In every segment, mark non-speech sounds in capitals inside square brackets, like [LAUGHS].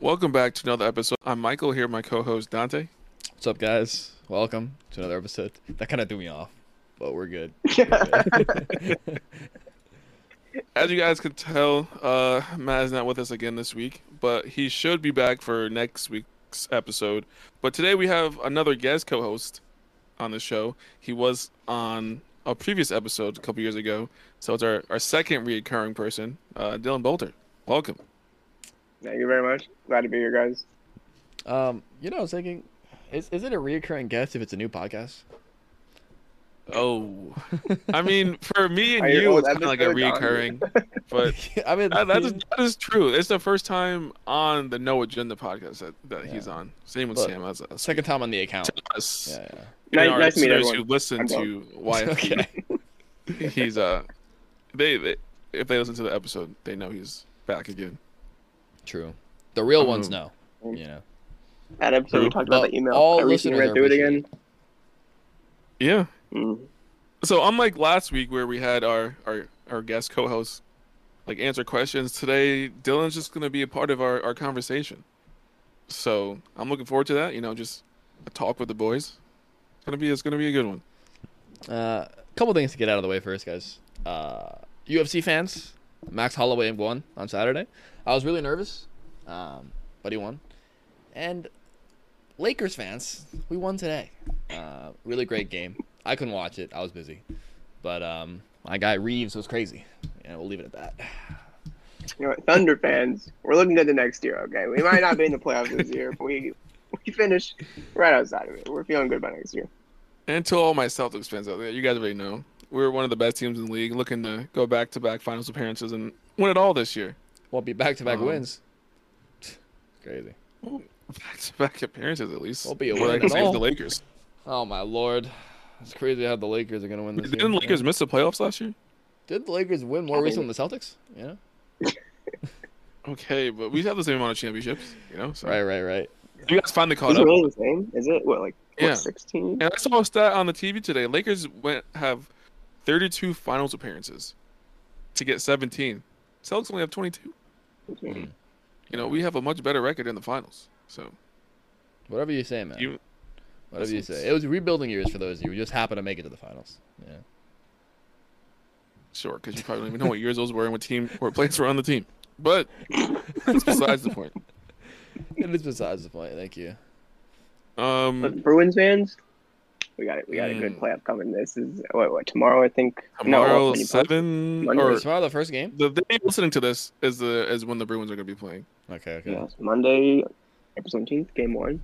Welcome back to another episode. I'm Michael here, my co-host Dante. What's up, guys? Welcome to another episode. That kind of threw me off, but we're good. [LAUGHS] [LAUGHS] As you guys could tell, uh, Matt is not with us again this week, but he should be back for next week's episode. But today we have another guest co-host on the show. He was on a previous episode a couple years ago, so it's our, our second recurring person, uh, Dylan Bolter. Welcome. Thank you very much. Glad to be here, guys. Um, you know, I was thinking, is is it a reoccurring guest if it's a new podcast? Oh, I mean, for me and you you, it's kind of like a episode, Don? recurring, [LAUGHS] but [LAUGHS] I mean, that, that, is, [LAUGHS] that is true. It's the first time on the No Agenda podcast that, that he's on. Same with But- Sam as us. second time on the account. To us. Yeah, yeah. Nice, our nice to meet listeners everyone. who listen to YFP, Okay. he's uh, they, they if they listen to the episode, they know he's back again. True. The real ones Um, know. You know. That episode we talked about But the email. all I recently listeners read through it again. Yeah. Mm. So unlike last week where we had our our our guest co-host like answer questions, today Dylan's just gonna be a part of our our conversation. So I'm looking forward to that. You know, just a talk with the boys. It's gonna be it's gonna be a good one. Uh, couple things to get out of the way first, guys. Uh, UFC fans, Max Holloway won on Saturday. I was really nervous, um, but he won. And Lakers fans, we won today. Uh, really great game. I couldn't watch it; I was busy. But um, my guy Reaves was crazy. Yeah, we'll leave it at that. You know what, Thunder fans, we're looking at the next year. Okay, we might not be in the playoffs this year, but we we finish right outside of it. We're feeling good about next year. And to all my Celtics fans out there, you guys already know we're one of the best teams in the league, looking to go back to back finals appearances and win it all this year. Won't be back-to-back Um, wins. [SIGHS] Crazy. Back to back appearances at least. Won't be a Or I win can at all. the Lakers. Oh my lord, it's crazy how the Lakers are gonna win this. Didn't year. Lakers miss the playoffs last year? Did the Lakers win more recently than the Celtics? Yeah. [LAUGHS] Okay, but we have the same amount of championships, you know. So Right, right, right. you guys finally Is caught it up. really the same? Is it what like Yeah. what, 16? And I saw a stat on the TV today. Lakers went have 32 finals appearances to get 17. Celtics only have 22. Mm. You know, we have a much better record in the finals. So Whatever you say, man. you, Whatever you say. It was rebuilding years for those of you who just happened to make it to the finals. Yeah. sure, because you probably don't even know what years those were and what team or players were on the team. But that's besides the point. [LAUGHS] It is besides the point. Thank you. Um, But Bruins fans, we got it. We got a Mm. good playoff coming. This is what, what tomorrow I think. tomorrow when you post- seven Monday. or tomorrow the first game? the day listening to this is the is when the Bruins are going to be playing. Okay, okay. Yes, Monday, April 17th, game one.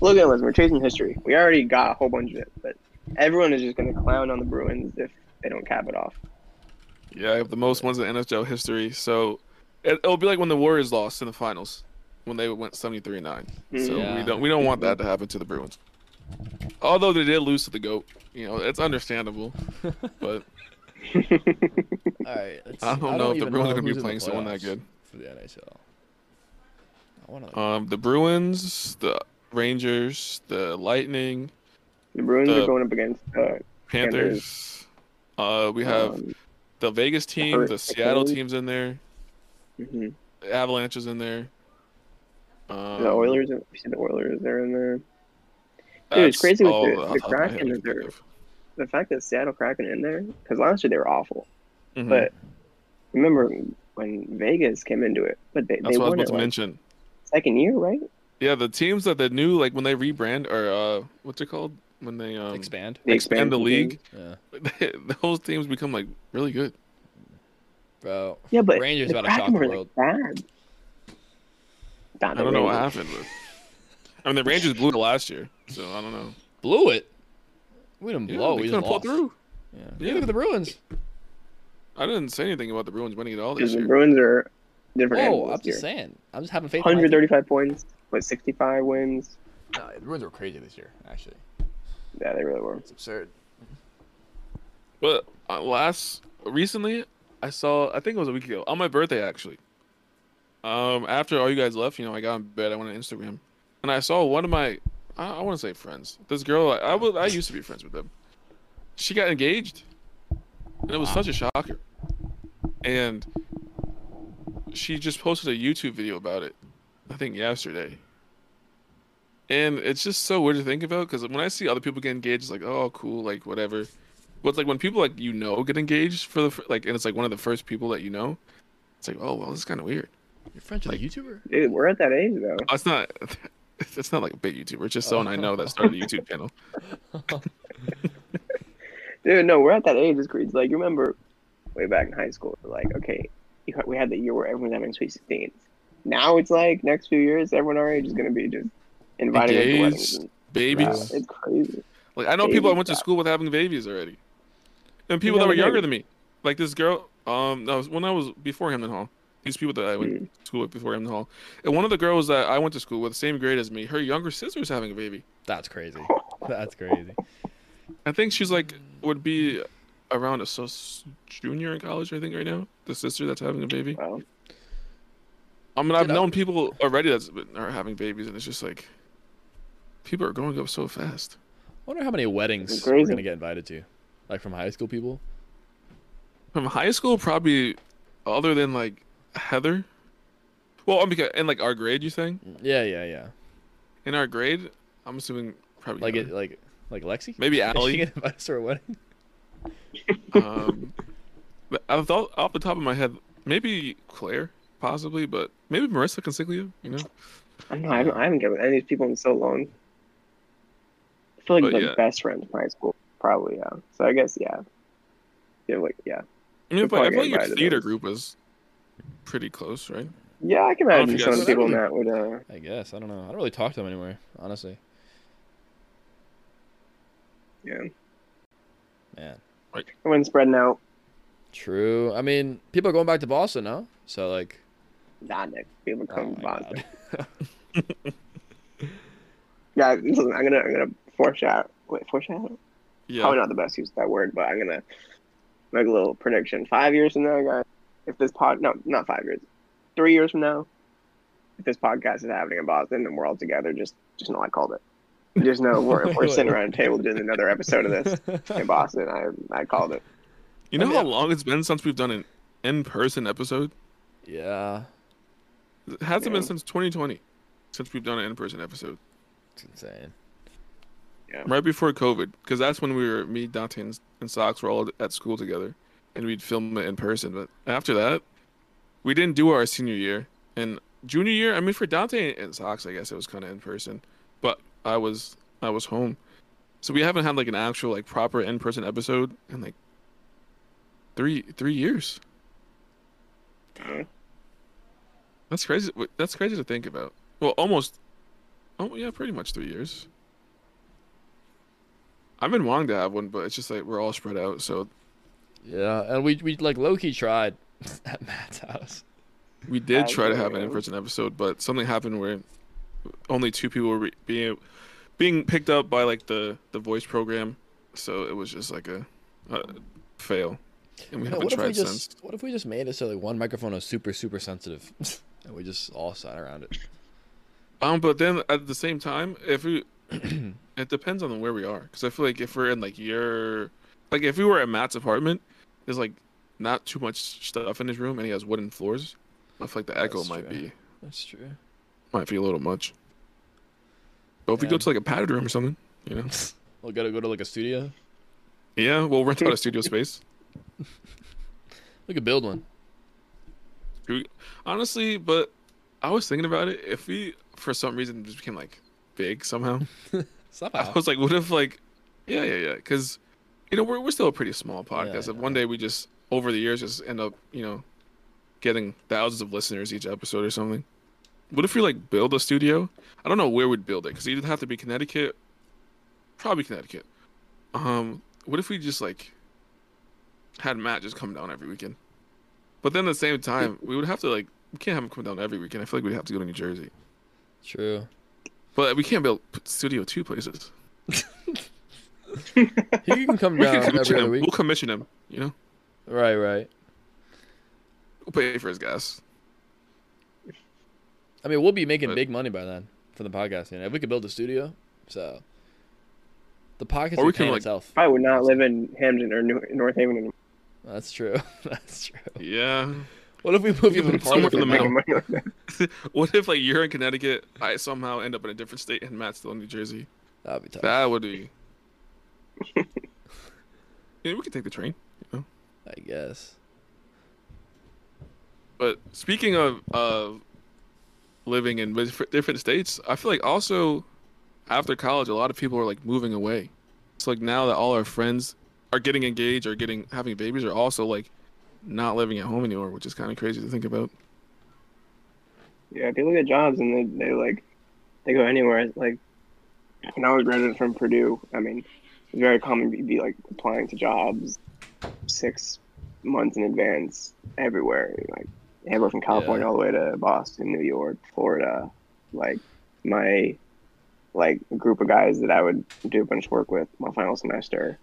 Look at this. We're chasing history. We already got a whole bunch of it, but everyone is just going to clown on the Bruins if they don't cap it off. Yeah, I have the most ones in NHL history. So it, it'll be like when the Warriors lost in the finals when they went 73 9. So Yeah. we don't we don't want that to happen to the Bruins. Although they did lose to the goat, you know, it's understandable. [LAUGHS] But All right. let's I see. don't know if the Bruins are going to be playing someone that good. for the NHL. I want to. Um, the Bruins, the Rangers, the Lightning, The Bruins The- are going up against uh, Panthers. Uh, we have um, the Vegas team, the Hurt- Seattle Hurricanes. team's in there, mhm. the Avalanche is in there. Um, the Oilers. Are, you see the Oilers are in there. That's it's crazy with all the- the top of Kraken I is there. The fact that Seattle Kraken in there because last year they were awful, Mhm. but remember when Vegas came into it, but they, That's they what I was about it to like mention. second year, right? Yeah, the teams that they knew, like when they rebrand, or uh, what's it called? When they um expand. They expand the league, team. Yeah. [LAUGHS] those teams become like really good. Bro. Yeah, but Rangers about to shock the world. like bad. I don't know what happened, but I mean the Rangers blew it last year, so I don't know. Blew it. We didn't blow. they We couldn't pull through. Yeah. Yeah. Look at the Bruins. I didn't say anything about the Bruins winning it all this Because the year. Bruins are different Oh, I'm just saying. I'm just having faith. in 135 points, but 65 wins. Nah, the Bruins were crazy this year. Actually, Yeah, they really were. it's absurd. But uh, last recently, I saw. I think it was a week ago on my birthday actually. Um, after all you guys left, you know, I got in bed. I went on Instagram, and I saw one of my. I, I want to say friends. This girl, I, I was. I used to be friends with them. She got engaged, and it was Wow. such a shocker. And she just posted a YouTube video about it, I think yesterday. And it's just so weird to think about because when I see other people get engaged, it's like, oh, cool, like whatever. But it's like when people like you know get engaged for the fir- like, and it's like one of the first people that you know, it's like, oh well, this is kind of weird. You're friends with Like- a YouTuber? Dude, we're at that age though. Oh, It's not, [LAUGHS] [LAUGHS] it's not like a big YouTuber. It's just someone I know that started a YouTube channel. [LAUGHS] Dude, no, we're at that age. It's crazy. Like remember way back in high school. Like, okay, we had the year where everyone's having sweet sixteens. Now it's like next few years, everyone our age is gonna be just inviting to weddings. Engaged, And, babies. yeah, it's crazy. Like I know people I went to school with having babies already, and people that were younger baby? than me. Like this girl, um, that was when I was before Hamden Hall. These people that I went Mm. to school with before Hamden Hall, and one of the girls that I went to school with, the same grade as me, her younger sister's having a baby. That's crazy. [LAUGHS] That's crazy. I think she's like would be around a so junior in college. I think right now, the sister that's having a baby. Well, I mean, I've Dude, I- known people already that's are having babies, and it's just like people are growing up so fast. I wonder how many weddings It's we're gonna get invited to, like from high school people. From high school, probably other than like Heather. Well, I'm because in like our grade, you saying? Yeah, yeah, yeah. In our grade, I'm assuming probably Like Heather. it, like like Lexi. maybe Is [LAUGHS] she Allie. gonna invite us to her wedding? um, but I thought off the top of my head, maybe Claire, possibly, but maybe Marissa Consiglia. You know, I don't know. I haven't, I haven't get with any of these people in so long. I feel like But the yeah. best friends from high school, probably. Yeah. So I guess yeah. Yeah, like yeah, I mean, We'll but I probably feel like your theater those. group is pretty close, right? yeah. I can I don't know imagine if some of people in that would. uh I guess I don't know. I don't really talk to them anymore, honestly. Yeah. Man, Everyone's spreading out. true. I mean, people are going back to Boston now, so like. Nah, Nick. People Oh come my Boston. [LAUGHS] Yeah, listen, I'm gonna I'm gonna foreshadow. Wait, foreshadow? Yeah. Probably not the best use of that word, but I'm gonna make a little prediction. Five years from now, guys, if this pod no, not five years, three years from now, if this podcast is happening in Boston and we're all together, just just know I called it. Just know we're we're [LAUGHS] sitting around a table doing another episode of this in [LAUGHS] Boston. I I called it. You know I mean, how long it's been since we've done an in-person episode? yeah, It hasn't Yeah. been since 2020 since we've done an in-person episode. it's insane. Yeah. Right before COVID, because that's when we were me, Dante, and, and Sox were all at school together, and we'd film it in person. But after that, we didn't do our senior year and junior year. I mean, for Dante and Sox, I guess it was kind of in person, but I was I was home, so we haven't had like an actual like proper in-person episode in like three three years. That's crazy. That's crazy to think about. Well, almost. Oh yeah, pretty much three years. I've been wanting to have one, but it's just like we're all spread out. So Yeah, and we we like low key tried [LAUGHS] at Matt's house. we did That's try to have an in-person episode, but something happened where only two people were re- being being picked up by like the the voice program. So it was just like a, a fail, and we You know, haven't what if we tried just since. what if we just made it so like one microphone is super super sensitive, [LAUGHS] and we just all sat around it. Um, but then at the same time, if we, [CLEARS THROAT] it depends on where we are. Because I feel like if we're in like your, like if we were at Matt's apartment, there's like not too much stuff in his room, and he has wooden floors. I feel like the echo That's might true. be That's true. might be a little much. But if we go to like a padded room or something, you know, [LAUGHS] We'll gotta go to like a studio. yeah, we'll rent out a [LAUGHS] studio space. We could build one. Honestly, but I was thinking about it. If we, for some reason, just became like big somehow, [LAUGHS] I was like, what if like, yeah, yeah, yeah, because you know we're we're still a pretty small podcast. Yeah, if one day we just over the years just end up, you know, getting thousands of listeners each episode or something. What if we like build a studio? I don't know where we'd build it because it'd have to be Connecticut, probably Connecticut. Um, what if we just like had Matt just come down every weekend? But then at the same time, we would have to like we can't have him come down every weekend. I feel like we'd have to go to New Jersey. True. But we can't build studio two places. [LAUGHS] He can come We can down commission every other him. week. We'll commission him. You know, Right, right. we'll pay for his gas. I mean, we'll be making But- big money by then from the podcast. You know, if we could build a studio, so the podcast Or will we can, paying like- itself. I would not live in Hamden or New- North Haven anymore. That's true. [LAUGHS] That's true. Yeah. What if we move even Somewhere farther in the from middle. Making [LAUGHS] money what if like you're in Connecticut, I somehow end up in a different state, and Matt's still in New Jersey? That'd be tough. That would be. [LAUGHS] yeah, we could take the train. I guess. But speaking of of living in different states, I feel like also after college, a lot of people are like moving away. It's like now that all our friends are getting engaged or getting having babies, are also like not living at home anymore, which is kind of crazy to think about. Yeah, people get jobs and they, they like they go anywhere. Like when I was graduating from Purdue, I mean, it's very common to be like applying to jobs six months in advance everywhere. Like everywhere from California Yeah. all the way to Boston, New York, Florida. Like my like group of guys that I would do a bunch of work with my final semester.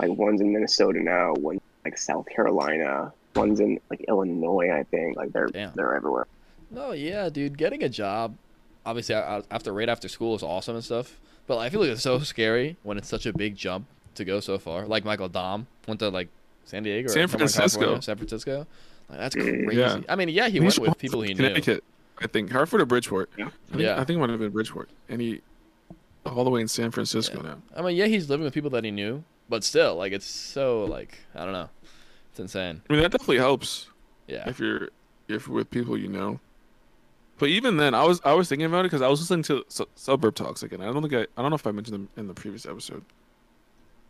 Like one's in Minnesota now, one's like South Carolina, one's in like Illinois, I think. Like they're Damn. they're everywhere. No, yeah, dude. Getting a job, obviously, after right after school is awesome and stuff. But I feel like it's so scary when it's such a big jump to go so far. Like Michael Dom went to like San Diego, or San Francisco. San Francisco. Like, that's crazy. yeah. I mean, yeah, he He's went with people he knew. Connecticut, I think Hartford or Bridgeport. Yeah. I think, Yeah. I think it might have been Bridgeport, and he all the way in San Francisco now. I mean, yeah, he's living with people that he knew, but still, like, it's so like I don't know, it's insane. I mean, that definitely helps. Yeah, if you're if you're with people you know. But even then, I was I was thinking about it because I was listening to Su- Suburb Talks again. I don't think I I don't know if I mentioned them in the previous episode,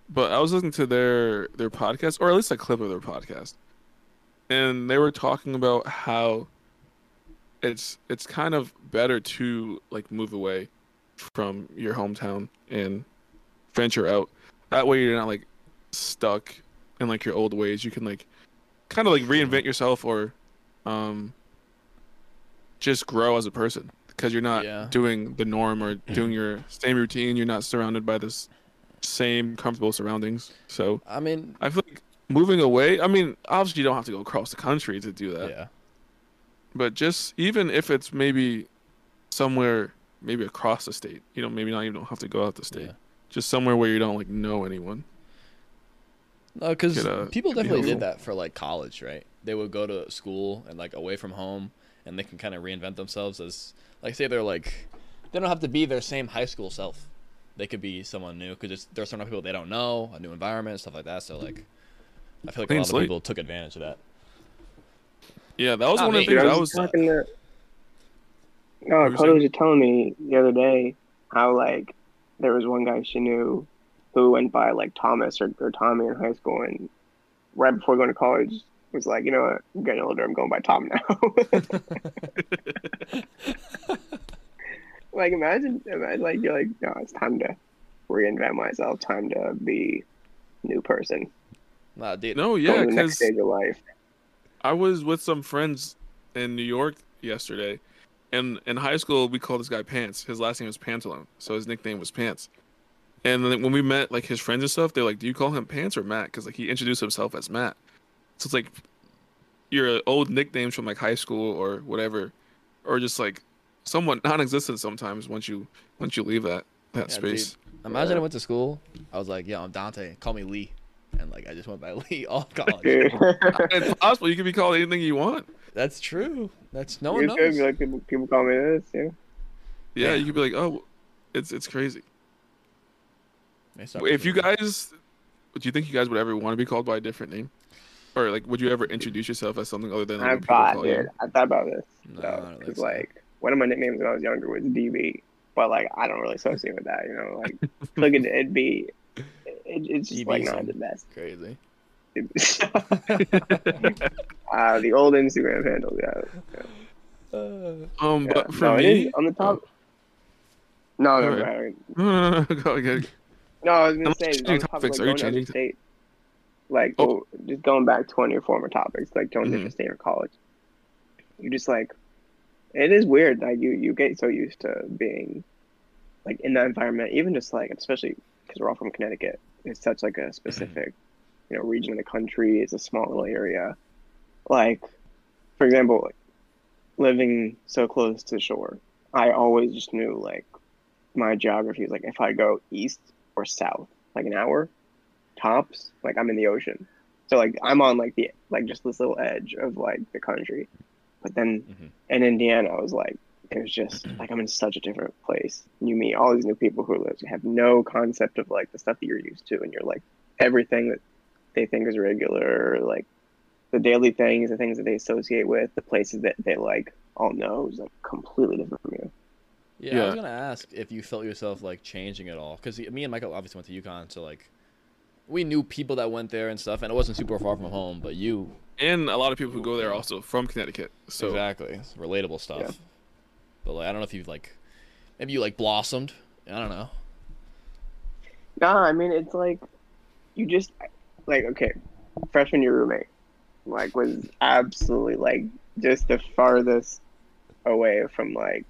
but I was listening to their their podcast or at least a clip of their podcast, and they were talking about how it's it's kind of better to like move away from your hometown and venture out. That way, you're not like stuck in like your old ways. You can like kind of like reinvent yourself or um just grow as a person because you're not Yeah. doing the norm or mm-hmm. doing your same routine. You're not surrounded by this same comfortable surroundings. So I mean, i feel like moving away i mean obviously you don't have to go across the country to do that. Yeah, but just even if it's maybe somewhere maybe across the state you know maybe not even don't have to go out the state. Yeah. just somewhere where you don't like know anyone. No, because Get people definitely did that for like college, right? They would go to school and like away from home, and they can kind of reinvent themselves as like say they're like they don't have to be their same high school self. They could be someone new because there's some people they don't know, a new environment, stuff like that. So like, I feel like a Clean lot of people took advantage of that. yeah that was Not one of the things I i was was talking to. No, What uh, you Cody was telling me the other day how like there was one guy she knew who went by like Thomas or, or Tommy in high school, and right before going to college was like, you know what, I'm getting older, I'm going by Tom now. [LAUGHS] like imagine, imagine like you're like, no, it's time to reinvent myself, time to be new person, Nah, dude. no yeah to the next because stage of life. I was with some friends in New York yesterday, and in high school we called this guy Pants. His last name was Pantalone, so his nickname was Pants. And then when we met like his friends and stuff, they're like, "Do you call him Pants or Matt?" Because like he introduced himself as Matt. So it's like your old nicknames from like high school or whatever, or just like somewhat non-existent sometimes once you once you leave that that Yeah, space. Imagine I went to school. I was like, yeah, I'm Dante. Call me Lee, and like I just went by [LAUGHS] Lee all [LAUGHS] college. Dude. it's possible you can be called anything you want. That's true. That's no one you could knows. be like people, people call me this, yeah. Yeah, Yeah. you could be like, "Oh, it's it's crazy." May If you guys, do you think you guys would ever want to be called by a different name, or like, would you ever introduce yourself as something other than like, I what thought, call dude, you? I thought about this. No, I though, don't think 'cause, so. like one of my nicknames when I was younger was DB, but like I don't really associate with that. You know, like look at it'd be, it, it's just DB like not the best. crazy. [LAUGHS] uh, the old Instagram handle, yeah. Um, yeah. but for no, it me, is on the top. No, no, Alright. right. [LAUGHS] no, no, no, no, go again. no, no, no. I was gonna Unless say you're on changing top of, topics, like, are you going to other changing to- state, like Oh. well, just going back to one of your former topics, like going to Mhm. different state or college. You just like, it is weird. Like you, you get so used to being, like in that environment, even just like, especially because we're all from Connecticut. It's such like a specific, you know, region of the country. It's a small little area. Like, for example, like, living so close to the shore, I always just knew like my geography was like if I go east or south, like an hour tops, like I'm in the ocean. So like I'm on like the like just this little edge of like the country, but then Mhm. in Indiana I was like, it was just [CLEARS THROAT] like I'm in such a different place. You meet all these new people who live, have no concept of like the stuff that you're used to, and you're like everything that they think is regular, like the daily things, the things that they associate with, the places that they like all know is like completely different from you. Yeah, I was gonna ask if you felt yourself like changing at all, because me and Michael obviously went to UConn, so like we knew people that went there and stuff, and it wasn't super far from home. But you, And a lot of people who go there also from Connecticut. So exactly, it's relatable stuff. Yeah. But like, I don't know if you like, maybe you like blossomed. I don't know. Nah, I mean it's like you just like okay, freshman year roommate like was absolutely like just the farthest away from like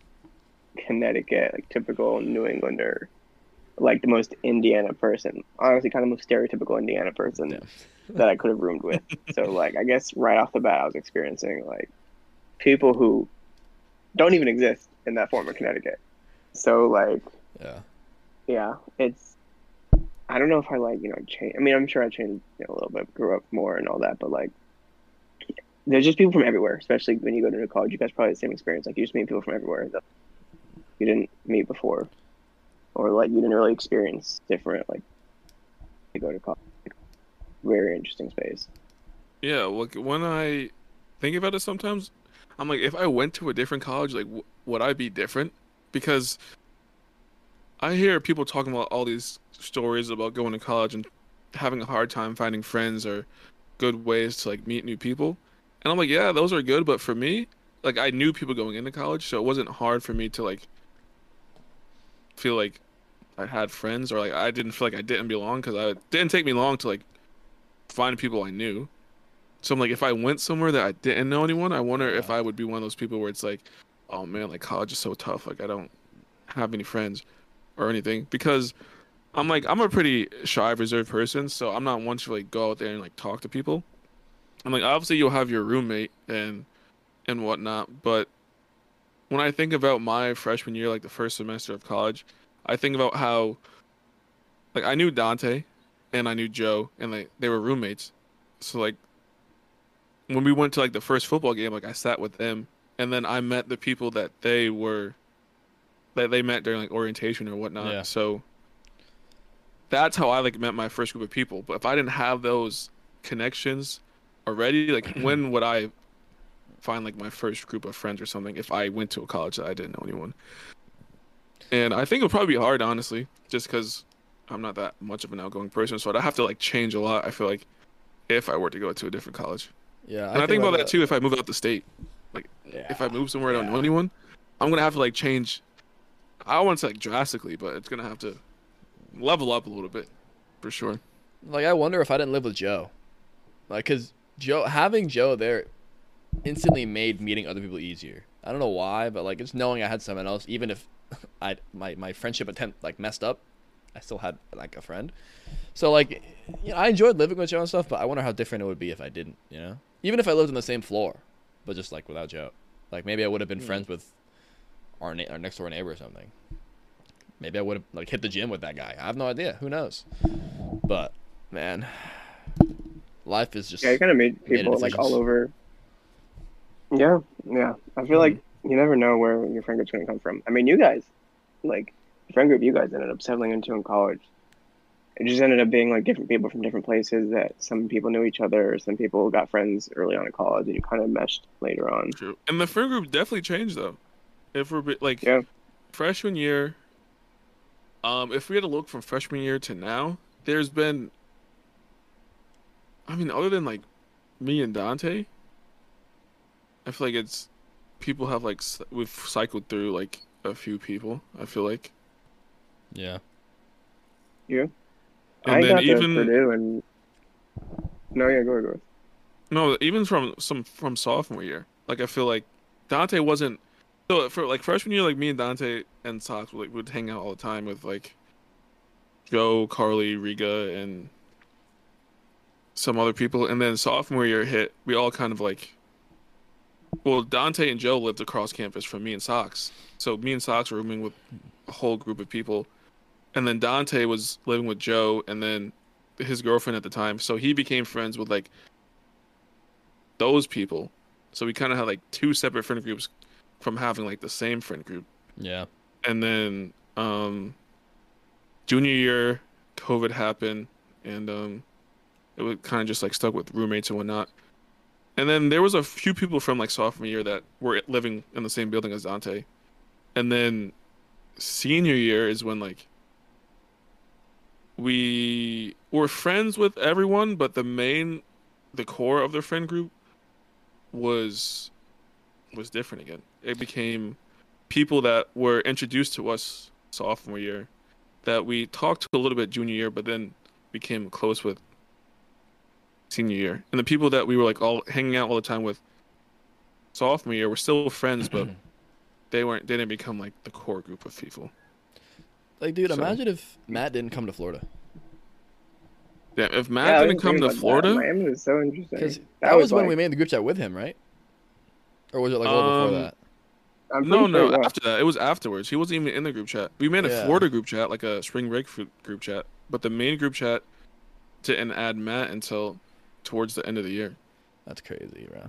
Connecticut, like typical New Englander, like the most Indiana person. Honestly, kind of most stereotypical Indiana person Yeah. that I could have roomed with. so like I guess right off the bat I was experiencing like people who don't even exist in that form of Connecticut. So like Yeah. yeah, it's. I don't know if I like you know change. I mean, I'm sure I changed you know, a little bit, grew up more and all that, but like, there's just people from everywhere. Especially when you go to college, you guys probably have the same experience. Like you just meet people from everywhere that you didn't meet before, or like you didn't really experience different. Like you go to college, very interesting space. yeah, like when I think about it, sometimes I'm like, if I went to a different college, like, w- would I be different? Because I hear people talking about all these stories about going to college and having a hard time finding friends or good ways to like meet new people. And I'm like, yeah, those are good, but for me, like I knew people going into college, so it wasn't hard for me to like feel like I had friends or like I didn't feel like I didn't belong because I it didn't take me long to like find people I knew. So I'm like, if I went somewhere that I didn't know anyone, I wonder if I would be one of those people where it's like, oh man, like college is so tough. Like I don't have any friends or anything because I'm like I'm a pretty shy, reserved person, so I'm not one to like go out there and like talk to people. I'm like obviously you'll have your roommate and and whatnot, but when I think about my freshman year, like the first semester of college, I think about how like I knew Dante and I knew Joe and like they were roommates. So like when we went to like the first football game, like I sat with them and then I met the people that they were that they met during like orientation or whatnot. Yeah. So that's how I like met my first group of people. But if I didn't have those connections already, like [CLEARS THROAT] when would I find like my first group of friends or something if I went to a college that I didn't know anyone? And I think it'll probably be hard, honestly, just because I'm not that much of an outgoing person. So I'd have to like change a lot. I feel like if I were to go to a different college, Yeah. and I, think about that too. If I move out the state, Yeah. if I move somewhere I don't know anyone, I'm gonna have to like change. I don't want to say like drastically, but it's gonna have to level up a little bit, for sure. Like I wonder if I didn't live with Joe, like because Joe having Joe there instantly made meeting other people easier. I don't know why, but like just knowing I had someone else, even if I my my friendship attempt like messed up, I still had like a friend. So like, you know, I enjoyed living with Joe and stuff, but I wonder how different it would be if I didn't. You know, even if I lived on the same floor, but just like without Joe, like maybe I would have been Hmm. friends with our na- our next door neighbor or something. Maybe I would have like hit the gym with that guy. I have no idea. Who knows? But man, life is just Yeah, you kind of meet made people like all over. Yeah, yeah. I feel like you never know where your friend group's gonna come from. I mean, you guys, like the friend group you guys ended up settling into in college, it just ended up being like different people from different places. That some people knew each other, some people got friends early on in college, and you kind of meshed later on. True. And the friend group definitely changed though. If we're like Yeah. freshman year, um, if we had to look from freshman year to now, there's been. I mean, other than like me and Dante, I feel like it's people have like we've cycled through like a few people. I feel like, yeah. and I then got even Purdue and no, yeah, go go. No, even from some from sophomore year. Like I feel like Dante wasn't so for like freshman year, like me and Dante and Sox would like would hang out all the time with like Joe, Carly, Riga, and some other people. And then sophomore year hit, we all kind of like well, Dante and Joe lived across campus from me and Sox. So me and Sox were rooming with a whole group of people. And then Dante was living with Joe and then his girlfriend at the time, so he became friends with like those people. So we kind of had like two separate friend groups from having like the same friend group. Yeah. And then um junior year, COVID happened, and um it was kind of just like stuck with roommates and whatnot. And then there was a few people from like sophomore year that were living in the same building as Dante. And then senior year is when like we were friends with everyone, but the main the core of the friend group was was different again. It became people that were introduced to us sophomore year that we talked to a little bit junior year, but then became close with senior year. And the people that we were like all hanging out all the time with sophomore year were still friends, but [CLEARS THROAT] they weren't they didn't become like the core group of people. Like, dude, So- imagine if Matt didn't come to Florida. Yeah, if Matt Yeah, didn't come to Florida, That. Miami was so interesting. Because that, was, when like- we made the group chat with him, right? Or was it like a little Um, before that? I'm no, sure no, it was. after that, it was afterwards. He wasn't even in the group chat. We made a Yeah. Florida group chat, like a spring break group chat, but the main group chat didn't add Matt until towards the end of the year. That's crazy, bro.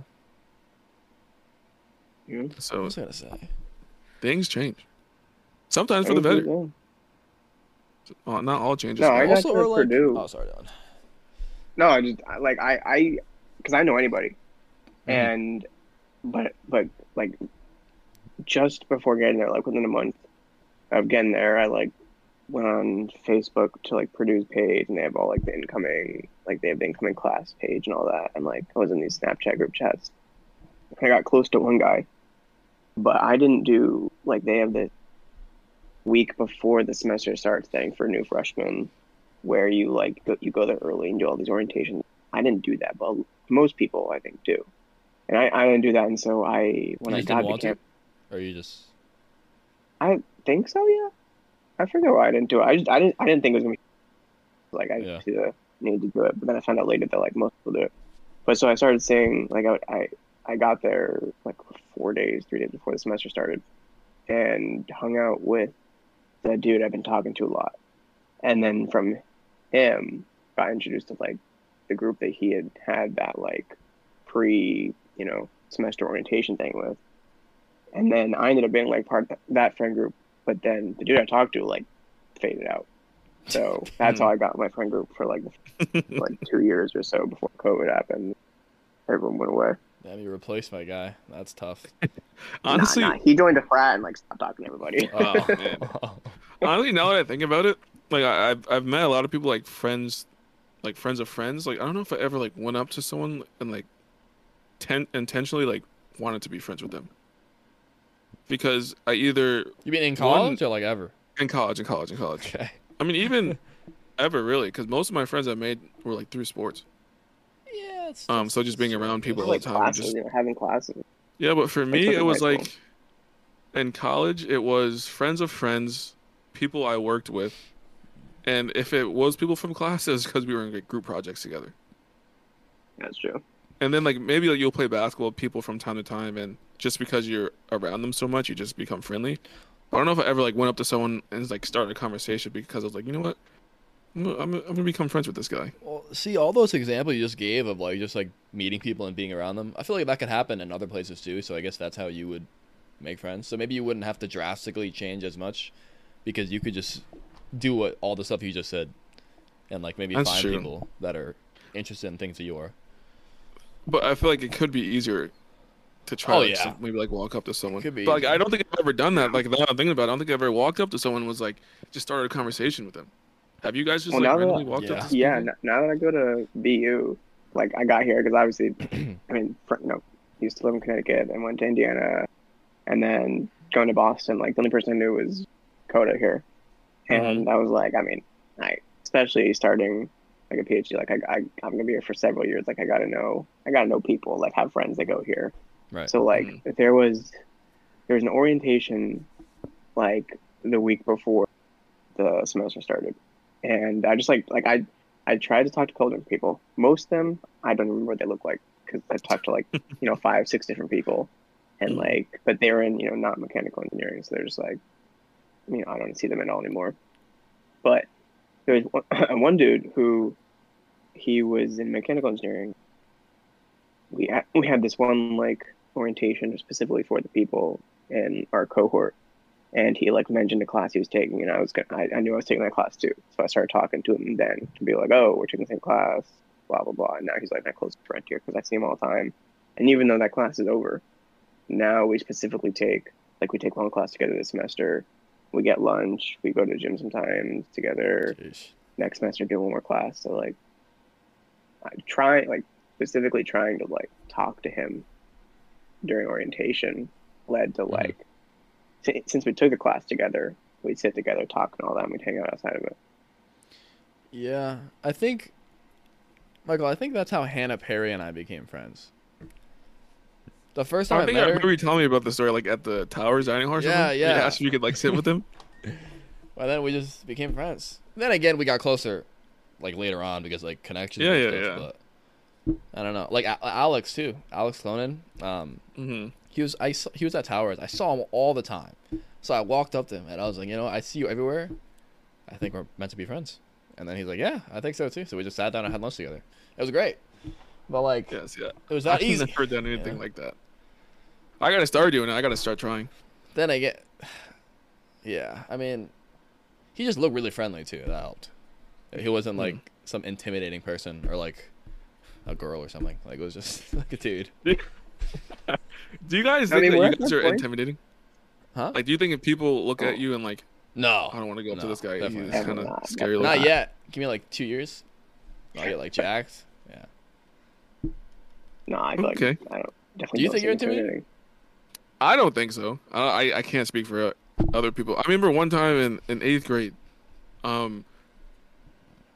Yeah. What So was I gonna say? things change. Sometimes for the better. were good. Uh, not all changes. No, I got also, to like, Purdue. oh, sorry, Dylan. No, I just like I I because I know anybody, Mhm. and but but like just before getting there, like within a month of getting there, I like went on Facebook to like Purdue's page, and they have all like the incoming like they have the incoming class page and all that, and like I was in these Snapchat group chats. I got close to one guy, but I didn't do like they have the week before the semester starts thing for new freshmen where you like go, you go there early and do all these orientations. I didn't do that, but most people I think do. And I, I didn't do that, and so I when You I got to camp, Or you just I think so. Yeah, I forget why I didn't do it. I just I didn't I didn't think it was gonna be like I Yeah. needed to do it, but then I found out later that like most people do it. But so I started saying like I I, I got there like four days, three days before the semester started, and hung out with the dude I've been talking to a lot, and then from him got introduced to like the group that he had had that like pre you know semester orientation thing with, and then I ended up being like part of that friend group, but then the dude I talked to like faded out. So [LAUGHS] that's how hmm. I got my friend group for like [LAUGHS] like two years or so before COVID happened. Everyone went away. damn you replaced my guy. That's tough. [LAUGHS] honestly, nah, nah, he joined a frat and like stopped talking to everybody. Oh, man. honestly, now that I think about it, like I, I've I've met a lot of people like friends, like friends of friends. Like I don't know if I ever like went up to someone and like, ten intentionally like wanted to be friends with them. Because I either you mean in One- college or like ever? in college, in college, in college. Okay. I mean, even [LAUGHS] ever really, because most of my friends I made were like through sports. Yeah. It's, Um, so just being around people all like the time, classes, just you know, having classes. Yeah, but for me, it was high like in college, it was friends of friends, people I worked with, and if it was people from classes, because we were in group projects together. That's true. And then like maybe like, you'll play basketball with people from time to time, and just because you're around them so much, you just become friendly. I don't know if I ever like went up to someone and like started a conversation because I was like, you know what, I'm I'm I'm gonna become friends with this guy. Well, see, all those examples you just gave of like just like meeting people and being around them, I feel like that could happen in other places too. So I guess that's how you would make friends. So maybe you wouldn't have to drastically change as much because you could just do what all the stuff you just said, and like maybe That's find true. people that are interested in things that you are. But I feel like it could be easier to try Oh, like, yeah. some- maybe like walk up to someone. Could be But like. I don't think I've ever done that. Like now I'm thinking about it, I don't think I've ever walked up to someone and was like just started a conversation with them. Have you guys just Well, like now that- randomly walked Yeah. up to Yeah, n- now that I go to BU, like I got here because obviously, [CLEARS THROAT] I mean, fr- you know, used to live in Connecticut and went to Indiana, and then going to Boston. Like the only person I knew was Coda here, mm-hmm. and I was like, I mean, I especially starting like a PhD, like I, I I'm gonna be here for several years. Like I gotta know, I gotta know people, like have friends that go here. Right. So like Mhm. if there was there was an orientation like the week before the semester started. And I just like like I I tried to talk to Coldern people. Most of them I don't remember what they look like because I talked to like [LAUGHS] you know five six different people, and like but they were in you know not mechanical engineering, so they're just like you know I don't see them at all anymore. But there was one, [CLEARS THROAT] one dude who he was in mechanical engineering. We had, we had this one like orientation specifically for the people in our cohort, and he like mentioned a class he was taking, and I was gonna, I, I knew I was taking that class too, so I started talking to him then to be like, oh, we're taking the same class, blah blah blah. And now he's like my closest friend here because I see him all the time, and even though that class is over, now we specifically take like we take one class together this semester. We get lunch. We go to the gym sometimes together. Jeez. Next semester, do one more class. So like, I try like specifically trying to like talk to him during orientation led to Mhm. like si- since we took the class together, we'd sit together, talk and all that, and we'd hang out outside of it. Yeah, I think, Michael. I think that's how Hannah Perry and I became friends. The first time I I, think I met her, you telling me about the story like at the Towers dining hall. Or Yeah, something. yeah. You asked if you could like sit with him. [LAUGHS] well, then we just became friends. Then again, we got closer, like later on because like connections. Yeah, yeah, stuff, yeah. But I don't know, like Alex too. Alex Clonan. Um, hmm he was I saw, he was at Towers. I saw him all the time. So I walked up to him and I was like, you know, I see you everywhere. I think we're meant to be friends. And then he's like, yeah, I think so too. So we just sat down and had lunch together. It was great. But like, Yes, yeah. it was that [LAUGHS] I've easy. never done [LAUGHS] anything Yeah. like that. I gotta start doing it. I gotta start trying. Then I get, [SIGHS] yeah. I mean, he just looked really friendly too. That helped. He wasn't Hmm. like some intimidating person or like a girl or something. Like it was just [LAUGHS] like a dude. [LAUGHS] Do you guys I think mean, that you guys are point. intimidating? Huh? Like, do you think if people look Oh. at you and like, No. I don't want to go up to this guy. definitely He's kind of scary. not Not looking. yet. Give me like two years. I'll get like jacked. Yeah. No, I feel Okay. like I don't definitely. Do you think you're it intimidating? I don't think so. I I, I can't speak for uh, other people. I remember one time in, in eighth grade, um,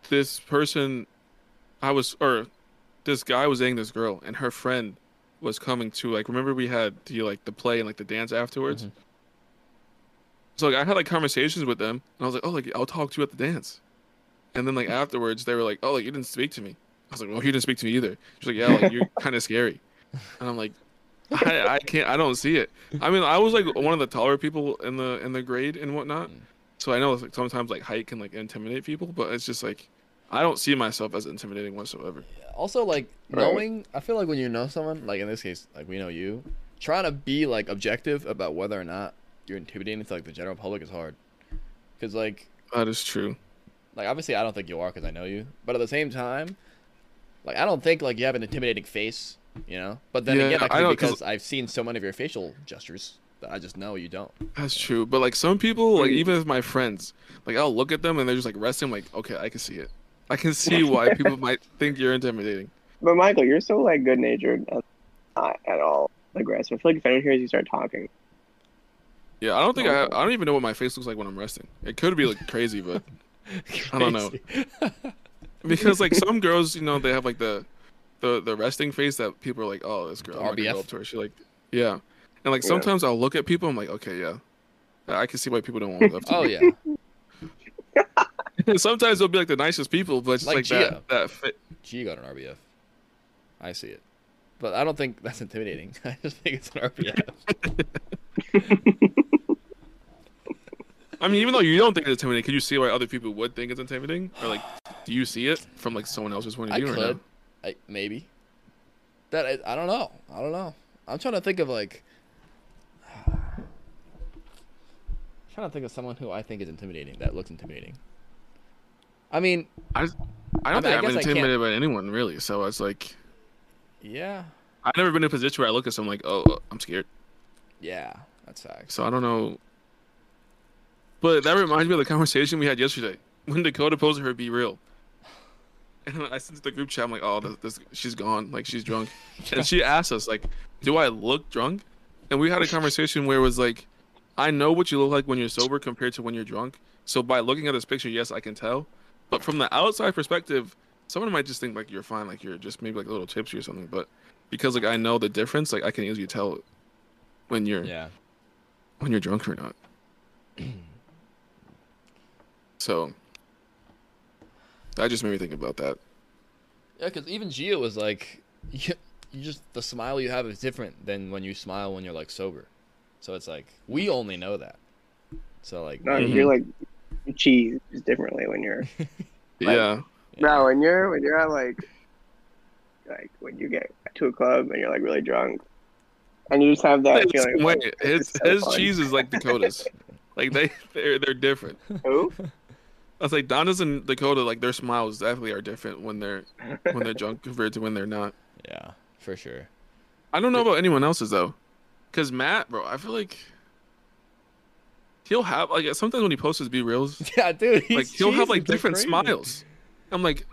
this person, I was or this guy was dating this girl, and her friend was coming to like. Remember we had the like the play and like the dance afterwards. Mhm. So like I had like conversations with them, and I was like, oh like I'll talk to you at the dance, and then like afterwards they were like, oh like you didn't speak to me. I was like, well you didn't speak to me either. She's like, yeah like you're [LAUGHS] kind of scary, and I'm like. I, I can't I don't see it. I mean, I was like one of the taller people in the in the grade and whatnot, Mm. so I know like sometimes like height can like intimidate people, but it's just like I don't see myself as intimidating whatsoever. Also, like Right. knowing, I feel like when you know someone, like in this case, like we know you, trying to be like objective about whether or not you're intimidating to like the general public is hard. Cause like, That is true. like obviously I don't think you are because I know you, but at the same time, like I don't think like you have an intimidating face, you know. But then Yeah, again, that I could be know, 'cause- because I've seen so many of your facial gestures that I just know you don't. That's true. But like some people, like even as my friends, like I'll look at them and they're just like resting. like, okay, I can see it. I can see why people might think you're intimidating. But Michael, you're so like good natured and uh, not at all aggressive. I feel like if anyone hears you start talking, Yeah, I don't think I. I don't even know what my face looks like when I'm resting. It could be like crazy, but [LAUGHS] I don't know. [LAUGHS] Because like some girls, you know, they have like the the the resting face that people are like, oh, this girl, The I'm not gonna go RBF? up to her. She like, yeah, and like Yeah. sometimes I'll look at people, I'm like, okay, yeah, I can see why people don't want to go up to oh me. yeah, [LAUGHS] sometimes they'll be like the nicest people, but it's Like like, Gia. that that fit. G got an RBF. I see it, but I don't think that's intimidating. [LAUGHS] I just think it's an RBF. I mean, even though you don't think it's intimidating, could you see why other people would think it's intimidating, or like, do you see it from like someone else's point of I view? no? could, I, maybe. That I, I don't know. I don't know. I'm trying to think of like. [SIGHS] trying to think of someone who I think is intimidating. That looks intimidating. I mean, I I don't I mean, think I I'm guess I can't- intimidated by anyone really. So it's like yeah, I've never been in a position where I look at someone like, oh, I'm scared. yeah, that's facts. So I don't know. But that reminds me of the conversation we had yesterday when Dakota posted her "Be Real," and I sent the group chat. I'm like, "Oh, this, this she's gone. Like she's drunk," [LAUGHS] and she asked us like, "Do I look drunk?" And we had a conversation where it was like, "I know what you look like when you're sober compared to when you're drunk. So by looking at this picture, yes, I can tell. But from the outside perspective, someone might just think like you're fine, like you're just maybe like a little tipsy or something. But because like I know the difference, like I can easily tell when you're Yeah, when you're drunk or not. [CLEARS THROAT] so that just made me think about that. yeah, because even Gio was like, [LAUGHS] you, you just the smile you have is different than when you smile when you're like sober. So it's like we only know that. So like, no, Mhm. you're like you cheese differently when you're [LAUGHS] Yeah. No, when you're when you're at like like when you get to a club and you're like really drunk and you just have that It's- feeling. wait, like, his so his cheese is like Dakota's. [LAUGHS] like they they're they're different. Who? I was like Donna's and Dakota, like their smiles definitely are different when they're when they're drunk compared to when they're not. Yeah, for sure. I don't know about anyone else's though, because Matt, bro, I feel like he'll have like sometimes when he posts his B reels, [LAUGHS] Yeah, dude. like he'll have like different crazy. smiles. I'm like,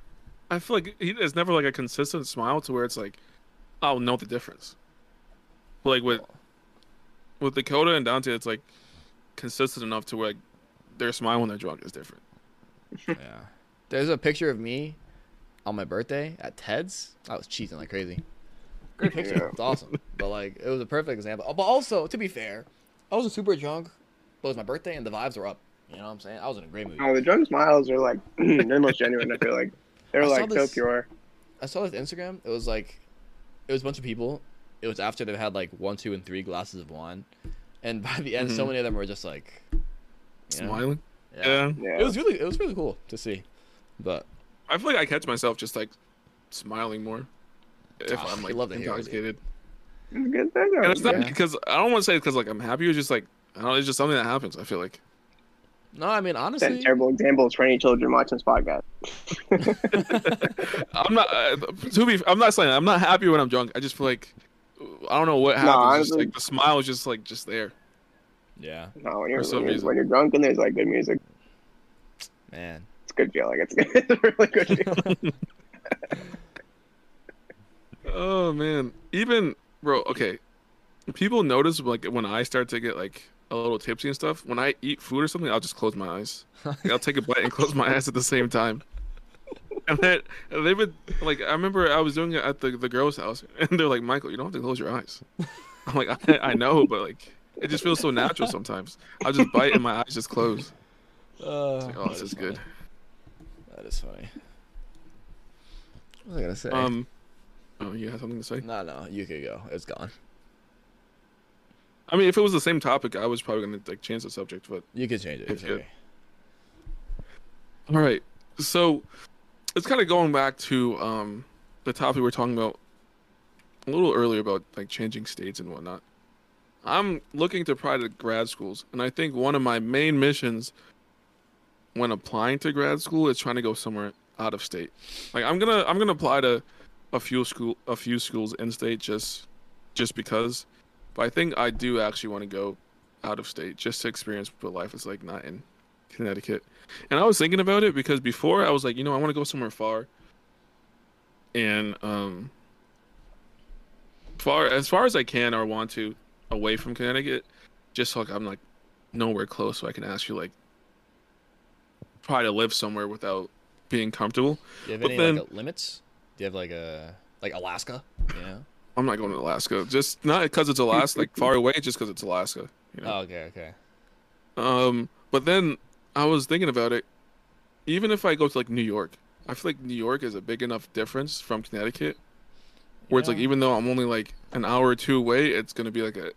I feel like he there's never like a consistent smile to where it's like, I'll know the difference. But, like with with Dakota and Dante, it's like consistent enough to where like, their smile when they're drunk is different. Yeah. There's a picture of me on my birthday at Ted's. I was cheesing like crazy. Great picture. Yeah. It's awesome. But like it was a perfect example. But also, to be fair, I wasn't super drunk. But it was my birthday and the vibes were up. You know what I'm saying? I was in a great mood. Oh, the drunk smiles are like [CLEARS THROAT] they're most genuine. I feel like they're I saw like so pure. I saw this Instagram. It was like, it was a bunch of people. It was after they had like one, two, and three glasses of wine, and by the end, so Mhm. many of them were just like, you know? Smiling. Yeah. Yeah. Yeah. It was really, it was really cool to see. But I feel like I catch myself just like smiling more if Oh, I'm you like love to hear it, dude. intoxicated. It's a good thing. And it's not Yeah. because I don't want to say because like I'm happy. It's just like I don't know. It's just something that happens. I feel like. no, I mean Set honestly, terrible examples for any children watching this [LAUGHS] podcast. I'm not uh, to be. I'm not saying I'm not happy when I'm drunk. I just feel like I don't know what happens. just honestly- like the smile is just like just there. yeah, No, when you're, when you're when you're drunk and there's like good music, man. it's a good feeling. It's good. [LAUGHS] It's a really good feeling. [LAUGHS] Oh man, even bro. Okay, people notice like when I start to get like a little tipsy and stuff. When I eat food or something, I'll just close my eyes. [LAUGHS] Like, I'll take a bite and close my eyes at the same time. And then and they would like. I remember I was doing it at the the girl's house, [LAUGHS] and they're like, "Michael, you don't have to close your eyes." [LAUGHS] I'm like, I, I know, but like, it just feels so natural sometimes. I'll just bite and my eyes just close. Uh, like, oh, this is good. That is funny. What was I gonna say? Um, oh, you have something to say? no, no, you could go. It's gone. I mean, if it was the same topic, I was probably gonna like change the subject, but You could change it. It's okay. All right. So it's kind of going back to um, the topic we were talking about a little earlier about like changing states and whatnot. I'm looking to apply to grad schools, and I think one of my main missions when applying to grad school is trying to go somewhere out of state. Like I'm gonna I'm gonna apply to a few school a few schools in state just just because. But I think I do actually want to go out of state just to experience what life is like not in Connecticut. And I was thinking about it because before I was like, you know, I want to go somewhere far. And um far as far as I can or want to away from Connecticut, just so like I'm like nowhere close so I can actually like try to live somewhere without being comfortable. Do you have But any then- like limits? Do you have like a like Alaska? Yeah. I'm not going to Alaska. Just not because it's Alaska, like far away, just because it's Alaska. You know? Oh, okay, okay. Um, but then I was thinking about it. Even if I go to like New York, I feel like New York is a big enough difference from Connecticut, where it's like even though I'm only like an hour or two away, it's gonna be like a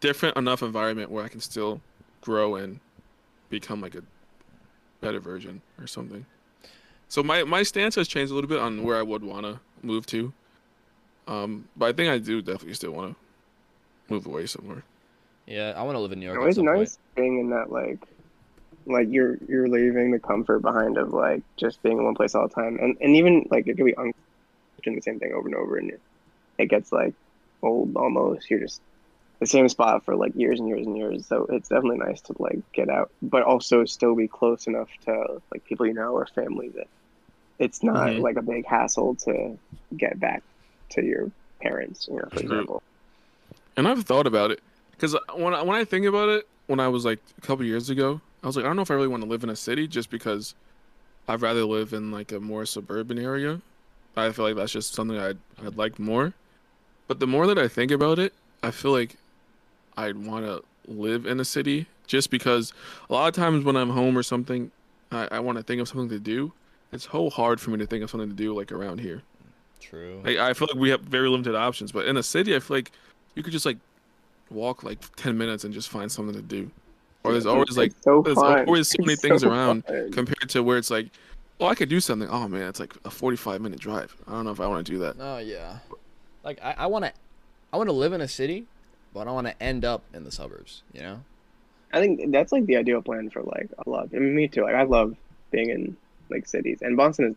different enough environment where I can still grow and become like a better version or something. So my my stance has changed a little bit on where I would want to move to. Um, but I think I do definitely still want to move away somewhere. Yeah, I want to live in New York. It at was some nice being in that like, like you're you're leaving the comfort behind of like just being in one place all the time, and and even like it could be un- doing the same thing over and over, and it, it gets like old almost. You're just the same spot for like years and years and years. So it's definitely nice to like get out, but also still be close enough to like people you know or family that it's not Mhm. like a big hassle to get back to your parents. You know, for example. And I've thought about it because when I, when I think about it, when I was like a couple years ago, I was like, I don't know if I really want to live in a city just because I'd rather live in like a more suburban area. I feel like that's just something I'd I'd like more. But the more that I think about it, I feel like I'd want to live in a city just because a lot of times when I'm home or something, I, I want to think of something to do. It's so hard for me to think of something to do like around here. True. Like, I feel like we have very limited options, but in a city, I feel like you could just like walk like ten minutes and just find something to do. Or there's always like so there's fun. always so many It's things so around [LAUGHS] fun. compared to where it's like oh, I could do something. Oh man, it's like a 45 minute drive. I don't know if I want to do that. Oh yeah. Like I, I want to, I want to live in a city, but I want to end up in the suburbs. You know. I think that's like the ideal plan for like a lot. I mean, me too. Like I love being in like cities, and Boston is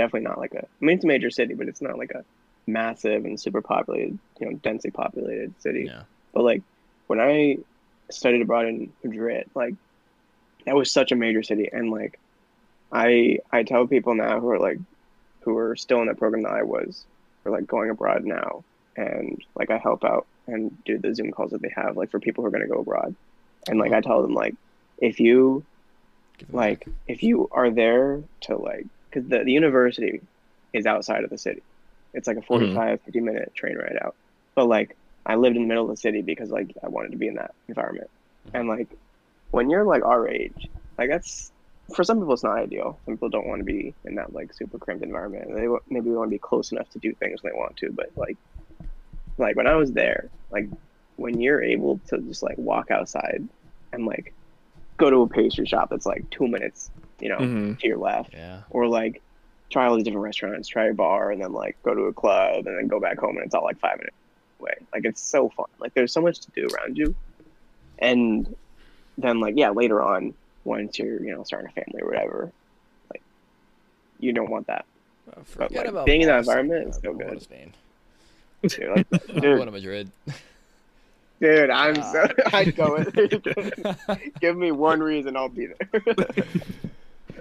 definitely not like a. I mean, it's a major city, but it's not like a massive and super populated, you know, densely populated city. Yeah. But like when I studied abroad in Madrid, like that was such a major city, and like I I tell people now who are like who are still in the program that I was, or like going abroad now, and like I help out and do the Zoom calls that they have, like for people who are going to go abroad, and like I tell them like if you like back. if you are there to like because the, the university is outside of the city. It's like a mm-hmm. 45 50 minute train ride out. But like i lived in the middle of the city because like i wanted to be in that environment. Mm-hmm. And like when you're like our age like that's for some people it's not ideal. Some people don't want to be in that like super cramped environment. They maybe want to be close enough to do things when they want to but like like when i was there like when you're able to just like walk outside and like go to a pastry shop that's like two minutes you know hmm to your left Yeah. or like try all these different restaurants, try a bar, and then like go to a club, and then go back home, and it's all like five minutes away. Like it's so fun. Like there's so much to do around you, and then like yeah, later on, once you're you know starting a family or whatever, like you don't want that. Uh, Forget like, about being in that environment is I'm so going good. to Spain. Dude, like, [LAUGHS] I'm going to Madrid. dude I'm Ah. so [LAUGHS] I'd go. With, [LAUGHS] give me one reason, I'll be there.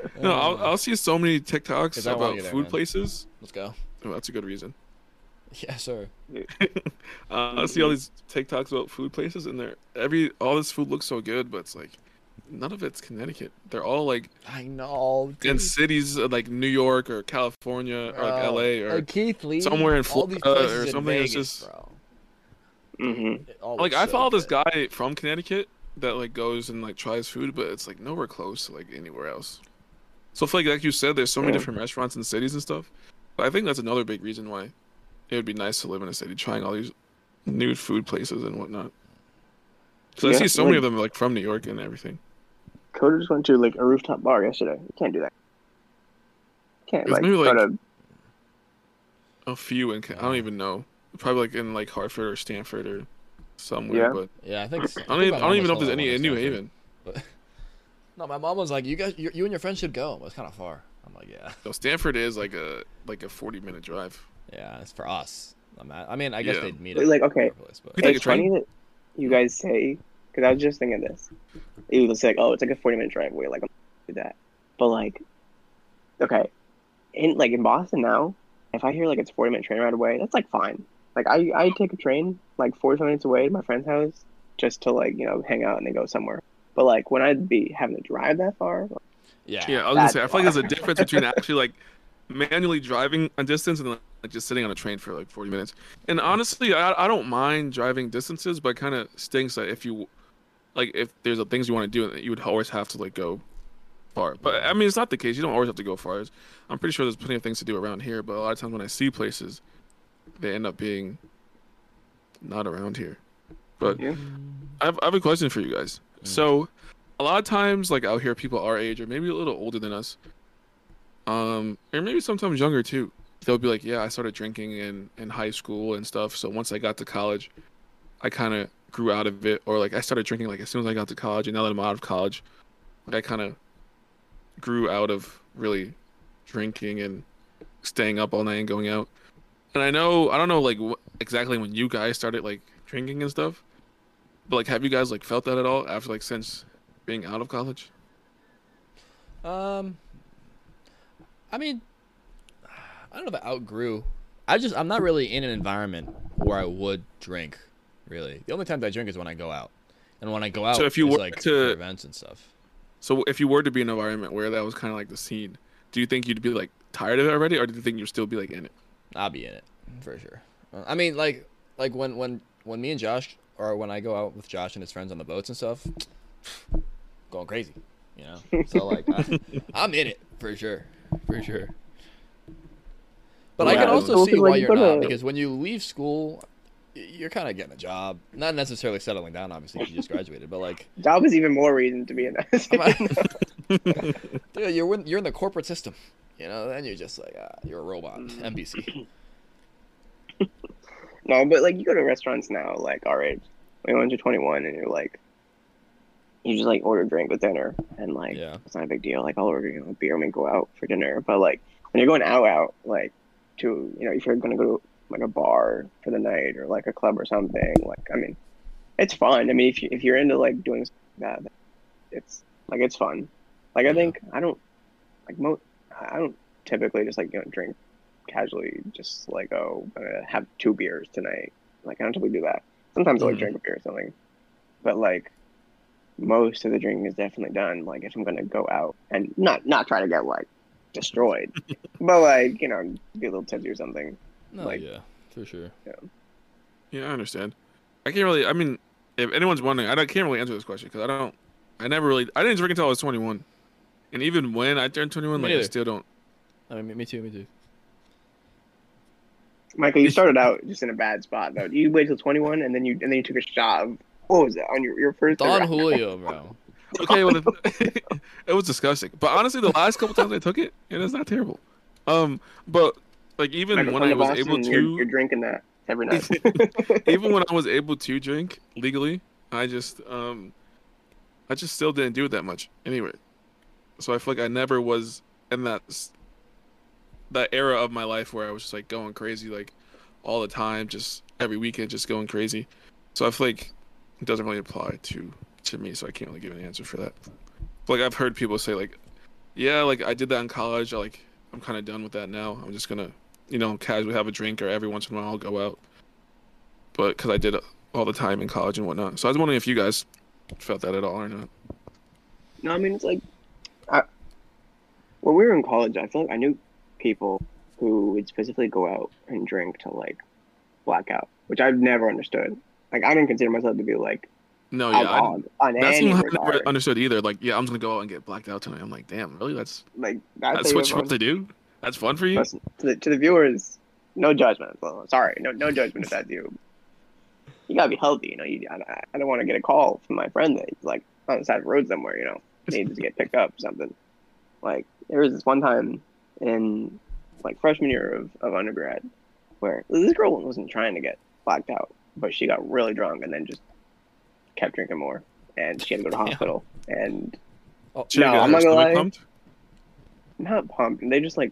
[LAUGHS] No, I'll, I'll see so many TikToks about there, food man. places. Let's go. Oh, that's a good reason. [LAUGHS] Yeah, sir. [LAUGHS] Uh, I see all these TikToks about food places, and they're every all this food looks so good, but it's like none of it's Connecticut. They're all like I know. in cities uh, like New York or California or like LA or like Keith Lee, somewhere in all these Florida or places in something, it's just- bro. hmm It like I so follow this guy from Connecticut that like goes and like tries food, but it's like nowhere close to like anywhere else. So I feel like like you said, there's so many different restaurants in cities and stuff. But I think that's another big reason why it would be nice to live in a city, trying all these new food places and whatnot. So I see so many of them like from New York and everything. Coda just went to like a rooftop bar yesterday. You can't do that. Can't It was like, maybe, go like, to A few in Ca- I don't even know, probably like in like Hartford or Stamford or somewhere. Yeah. But Yeah, I think. s- I think don't even my I don't even know if there's any in New of Haven. But [LAUGHS] no, my mom was like, "You guys, you, you and your friends should go." But it's kind of far. I'm like, "Yeah, So Stamford is like a like a 40 minute drive. yeah, it's for us." I'm at, I mean, I guess Yeah. they'd meet But, at like, okay, place, but You it's funny that you guys say because I was just thinking this. It was like, oh, it's like a forty minute drive away. Like, I'm do that, but like, okay, in like in Boston now, if I hear like it's forty minute train ride away, that's like fine. Like I I take a train like forty five minutes away to my friend's house just to like you know hang out and then go somewhere. But like when I'd be having to drive that far, yeah, Yeah, I was gonna That's say I feel like there's a difference between [LAUGHS] actually like manually driving a distance and like just sitting on a train for like 40 minutes. And honestly, I I don't mind driving distances, but kind of stinks that if you like if there's a things you want to do, you would always have to like go far. But I mean, it's not the case. You don't always have to go far. It's- I'm pretty sure there's plenty of things to do around here. But a lot of times when I see places, they end up being not around here. But yeah, I have, I have a question for you guys. Mm. So, a lot of times, like I'll hear people our age or maybe a little older than us, um, or maybe sometimes younger too, they'll be like, "Yeah, I started drinking in in high school and stuff. So once I got to college, I kind of grew out of it, or like I started drinking like as soon as I got to college, and now that I'm out of college, I kind of grew out of really drinking and staying up all night and going out. And I know I don't know like wh- exactly when you guys started like drinking and stuff, but like have you guys like felt that at all after like since being out of college? Um, I mean, I don't know if I outgrew. I just I'm not really in an environment where I would drink. Really, the only times I drink is when I go out, and when I go out, So if you were like to- events and stuff. So if you were to be in an environment where that was kind of like the scene, do you think you'd be like tired of it already, or do you think you'd still be like in it? I'll be in it for sure. I mean, like like when when when me and Josh or when I go out with Josh and his friends on the boats and stuff, [SNIFFS] going crazy, you know. [LAUGHS] So like I, I'm in it for sure, for sure. But I can also see why you're not because when you leave school, you're kind of getting a job, not necessarily settling down. Obviously, you just graduated, but like job is even more reason to be in that. I'm- [LAUGHS] [LAUGHS] Dude, you're in, you're in the corporate system. You know, then you're just like uh, you're a robot. NPC. No, but like you go to restaurants now, like our age, when you're 21 and you're like, you just like order a drink with dinner, and like Yeah. it's not a big deal. Like I'll order you know, a beer and we go out for dinner. But like when you're going out, out like to you know if you're gonna go to like a bar for the night or like a club or something, like I mean, it's fun. I mean, if you if you're into like doing that, it's like it's fun. Like I Yeah. think I don't like mo I don't typically just like you know drink casually just like oh I'm gonna have two beers tonight. Like I don't typically do that. Sometimes I like Mhm. drink a beer or something, but like most of the drinking is definitely done. Like if I'm gonna go out and not not try to get like destroyed, [LAUGHS] but like you know be a little tipsy or something. No, Like- yeah, for sure. Yeah, I understand. I can't really. I mean, if anyone's wondering, I don't- can't really answer this question because I don't. I never really. I didn't drink until I was 21, and even when I turned 21, Me like I still don't. I mean, me- me too, me too. Michael, you started out just in a bad spot though. You waited till 21 and then you and then you took a shot. Of, what was it on your your first? Don round? Julio, [LAUGHS] bro. Okay, well, the, [LAUGHS] it was disgusting. But honestly, the last couple times I took it, it is not terrible. Um, but like even Michael, when I was Boston, able to, you're, you're drinking that every night. [LAUGHS] even when I was able to drink legally, I just um I just still didn't do it that much anyway. So I feel like I never was in that s- that era of my life where I was just like going crazy like all the time, just every weekend just going crazy. So I feel like it doesn't really apply to to me, so I can't really give an answer for that. Like I've heard people say like yeah, like I did that in college, I like I'm kind of done with that now. I'm just to you know, casually have a drink or every once in a while I'll go out but because I did it all the time in college and whatnot. So I was wondering if you guys felt that at all or not. No, I mean it's like, when we were in college, I feel like I knew people who would specifically go out and drink to like blackout, which I've never understood. Like I don't consider myself to be like No, yeah, I, on that's I never understood either. Like, yeah, I'm just gonna go out and get blacked out tonight. I'm like, damn, really? That's Like that's, that's what you want to do? That's fun for you? Listen, to the to the viewers, no judgment. Well, sorry, no no judgment if that's you. You gotta be healthy, you know. You I, I don't want to get a call from my friend that's like on the side of the road somewhere, you know, needs to get picked up or something. Like there was this one time in like freshman year of, of undergrad where this girl wasn't trying to get blacked out, but she got really drunk and then just kept drinking more, and she had to go to the [LAUGHS] Yeah. hospital. And Oh, No, I'm not gonna stomach lie. pumped? not pumped. And they just like,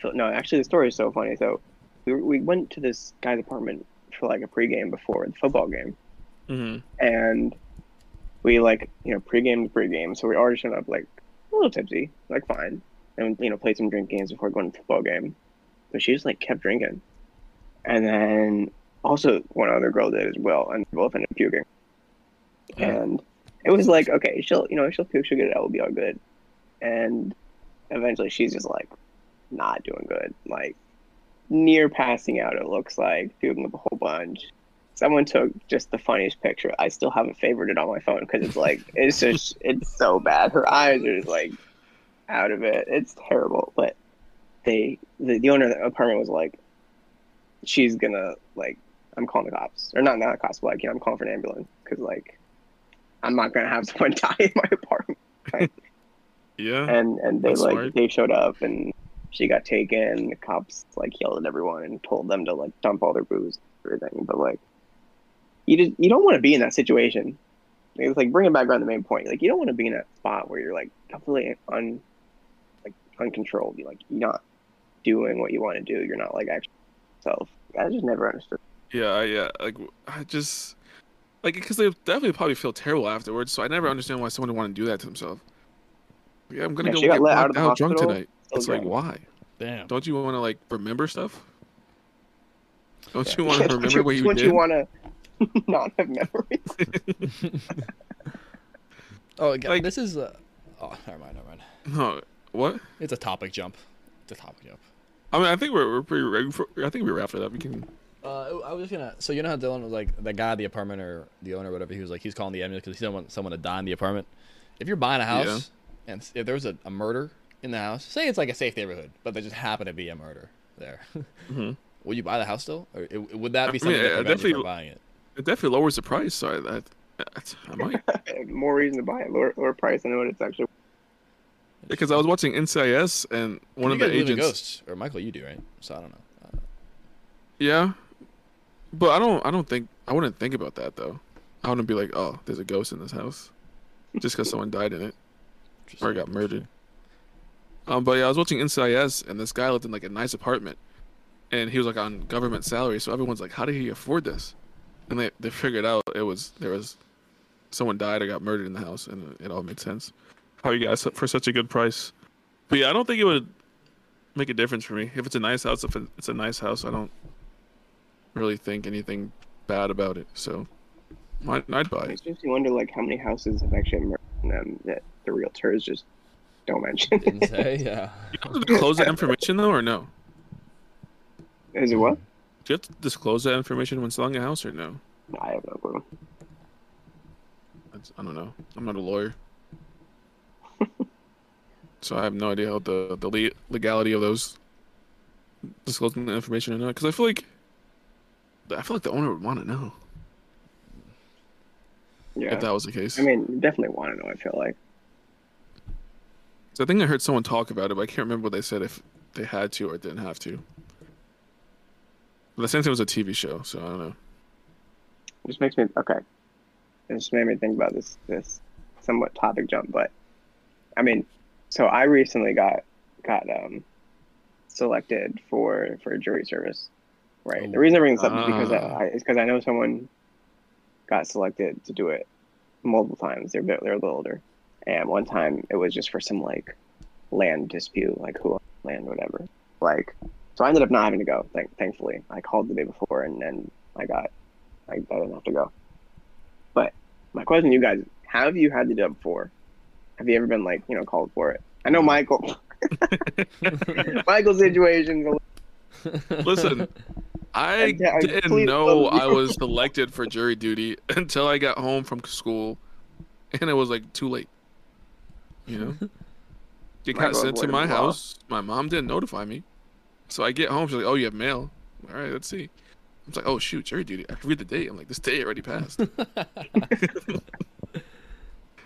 feel, no, actually, the story is so funny. So we, we went to this guy's apartment for like a pregame before the football game, Mm-hmm. and we like, you know, pregame to pregame. So we already showed up like a little tipsy, like fine, and you know, played some drink games before going to the football game. But she just like kept drinking, and then also one other girl did as well, and they both ended up puking. Yeah. And it was like, okay, she'll, you know, she'll puke, she'll get it out, we'll be all good. And eventually she's just like not doing good, like near passing out. It looks like puking up a whole bunch. Someone took just the funniest picture. I still haven't favored it on my phone because it's like it's just it's so bad. Her eyes are just like out of it. It's terrible. But they the, the owner of the apartment was like, she's gonna like I'm calling the cops or not not the cops, but like you know I'm calling for an ambulance because like I'm not gonna have [LAUGHS] someone die in my apartment [LAUGHS] Yeah. and and they like smart. they showed up and she got taken. The cops like yelled at everyone and told them to like dump all their booze and everything. But like, you just you don't want to be in that situation. It's like bringing back around the main point. Like you don't want to be in that spot where you're like completely un uncontrolled. You like you're not doing what you want to do. You're not like actually yourself. I just never understood. Yeah, I- yeah. Like I just like because they definitely probably feel terrible afterwards. So I never understand why someone would want to do that to themselves. Yeah, I'm gonna Yeah, go she got get let out of the out drunk tonight. Still It's like why? Damn. Don't you want to like remember stuff? Don't Yeah. you want to [LAUGHS] Don't remember what you don't did? you want to not have memories? [LAUGHS] [LAUGHS] Oh, again, Like- this is. Uh, oh, never mind, never mind. no, what? It's a topic jump. It's a topic jump. I mean, I think we're we're pretty ready for. I think we were after that. We can. Uh, I was just gonna. So you know how Dylan was like the guy at the apartment or the owner or whatever. He was like he's calling the ambulance because he doesn't want someone to die in the apartment. If you're buying a house and if there was a, a murder in the house, say it's like a safe neighborhood, but there just happened to be a murder there, [LAUGHS] Mhm. would you buy the house still, or it, would that be I something mean, that prevents you definitely- from buying it? It definitely lowers the price. So I, I, I might. [LAUGHS] More reason to buy it, lower, lower price. I know what it's actually. Because I was watching NCIS and one you of the agents. ghosts, or Michael, you do, right? So I don't know. Uh, Yeah, but I don't. I don't think I wouldn't think about that though. I wouldn't be like, oh, there's a ghost in this house, just because someone died in it or got murdered. Um, but yeah, I was watching NCIS and this guy lived in like a nice apartment, and he was like on government salary, so everyone's like, how did he afford this? And they they figured out it was there was someone died or got murdered in the house, and it all made sense. How you guys for such a good price? But yeah, I don't think it would make a difference for me if it's a nice house. If it's a nice house, I don't really think anything bad about it. So I'd, I'd buy It it. makes me wonder like how many houses have actually murdered them that the realtors just don't mention. Didn't say, [LAUGHS] yeah. You have to disclose that information though, or no? Is it what? Do you have to disclose that information when selling a house, or no? I have no clue. That's, I don't know. I'm not a lawyer, so I have no idea how the the le- legality of those disclosing the information or not. Because I feel like I feel like the owner would want to know Yeah. if that was the case. I mean, definitely want to know. I feel like. So I think I heard someone talk about it, but I can't remember what they said if they had to or didn't have to. But the same thing was a TV show, so I don't know. It just makes me okay. It just made me think about this this somewhat topic jump, but I mean, so I recently got got um selected for for jury service, right? The Oh. reason I bring this up is because. I is because I know someone got selected to do it multiple times. They're a bit, they're a little older, and one time it was just for some like land dispute, like who owns land, whatever. Like, so I ended up not having to go. Thank, thankfully, I called the day before, and then I got I, I didn't have to go. But my question to you guys: Have you had to do it before? Have you ever been like you know called for it? I know Michael. [LAUGHS] Michael's situation. Listen, I I- I uh, didn't know I was selected for jury duty until I got home from school, and it was like too late. You know, it got sent to my the law. house. My mom didn't notify me, so I get home. She's like, "Oh, you have mail. All right, let's see." I'm like, "Oh shoot, jury duty." I read the date. I'm like, "This day already passed." [LAUGHS]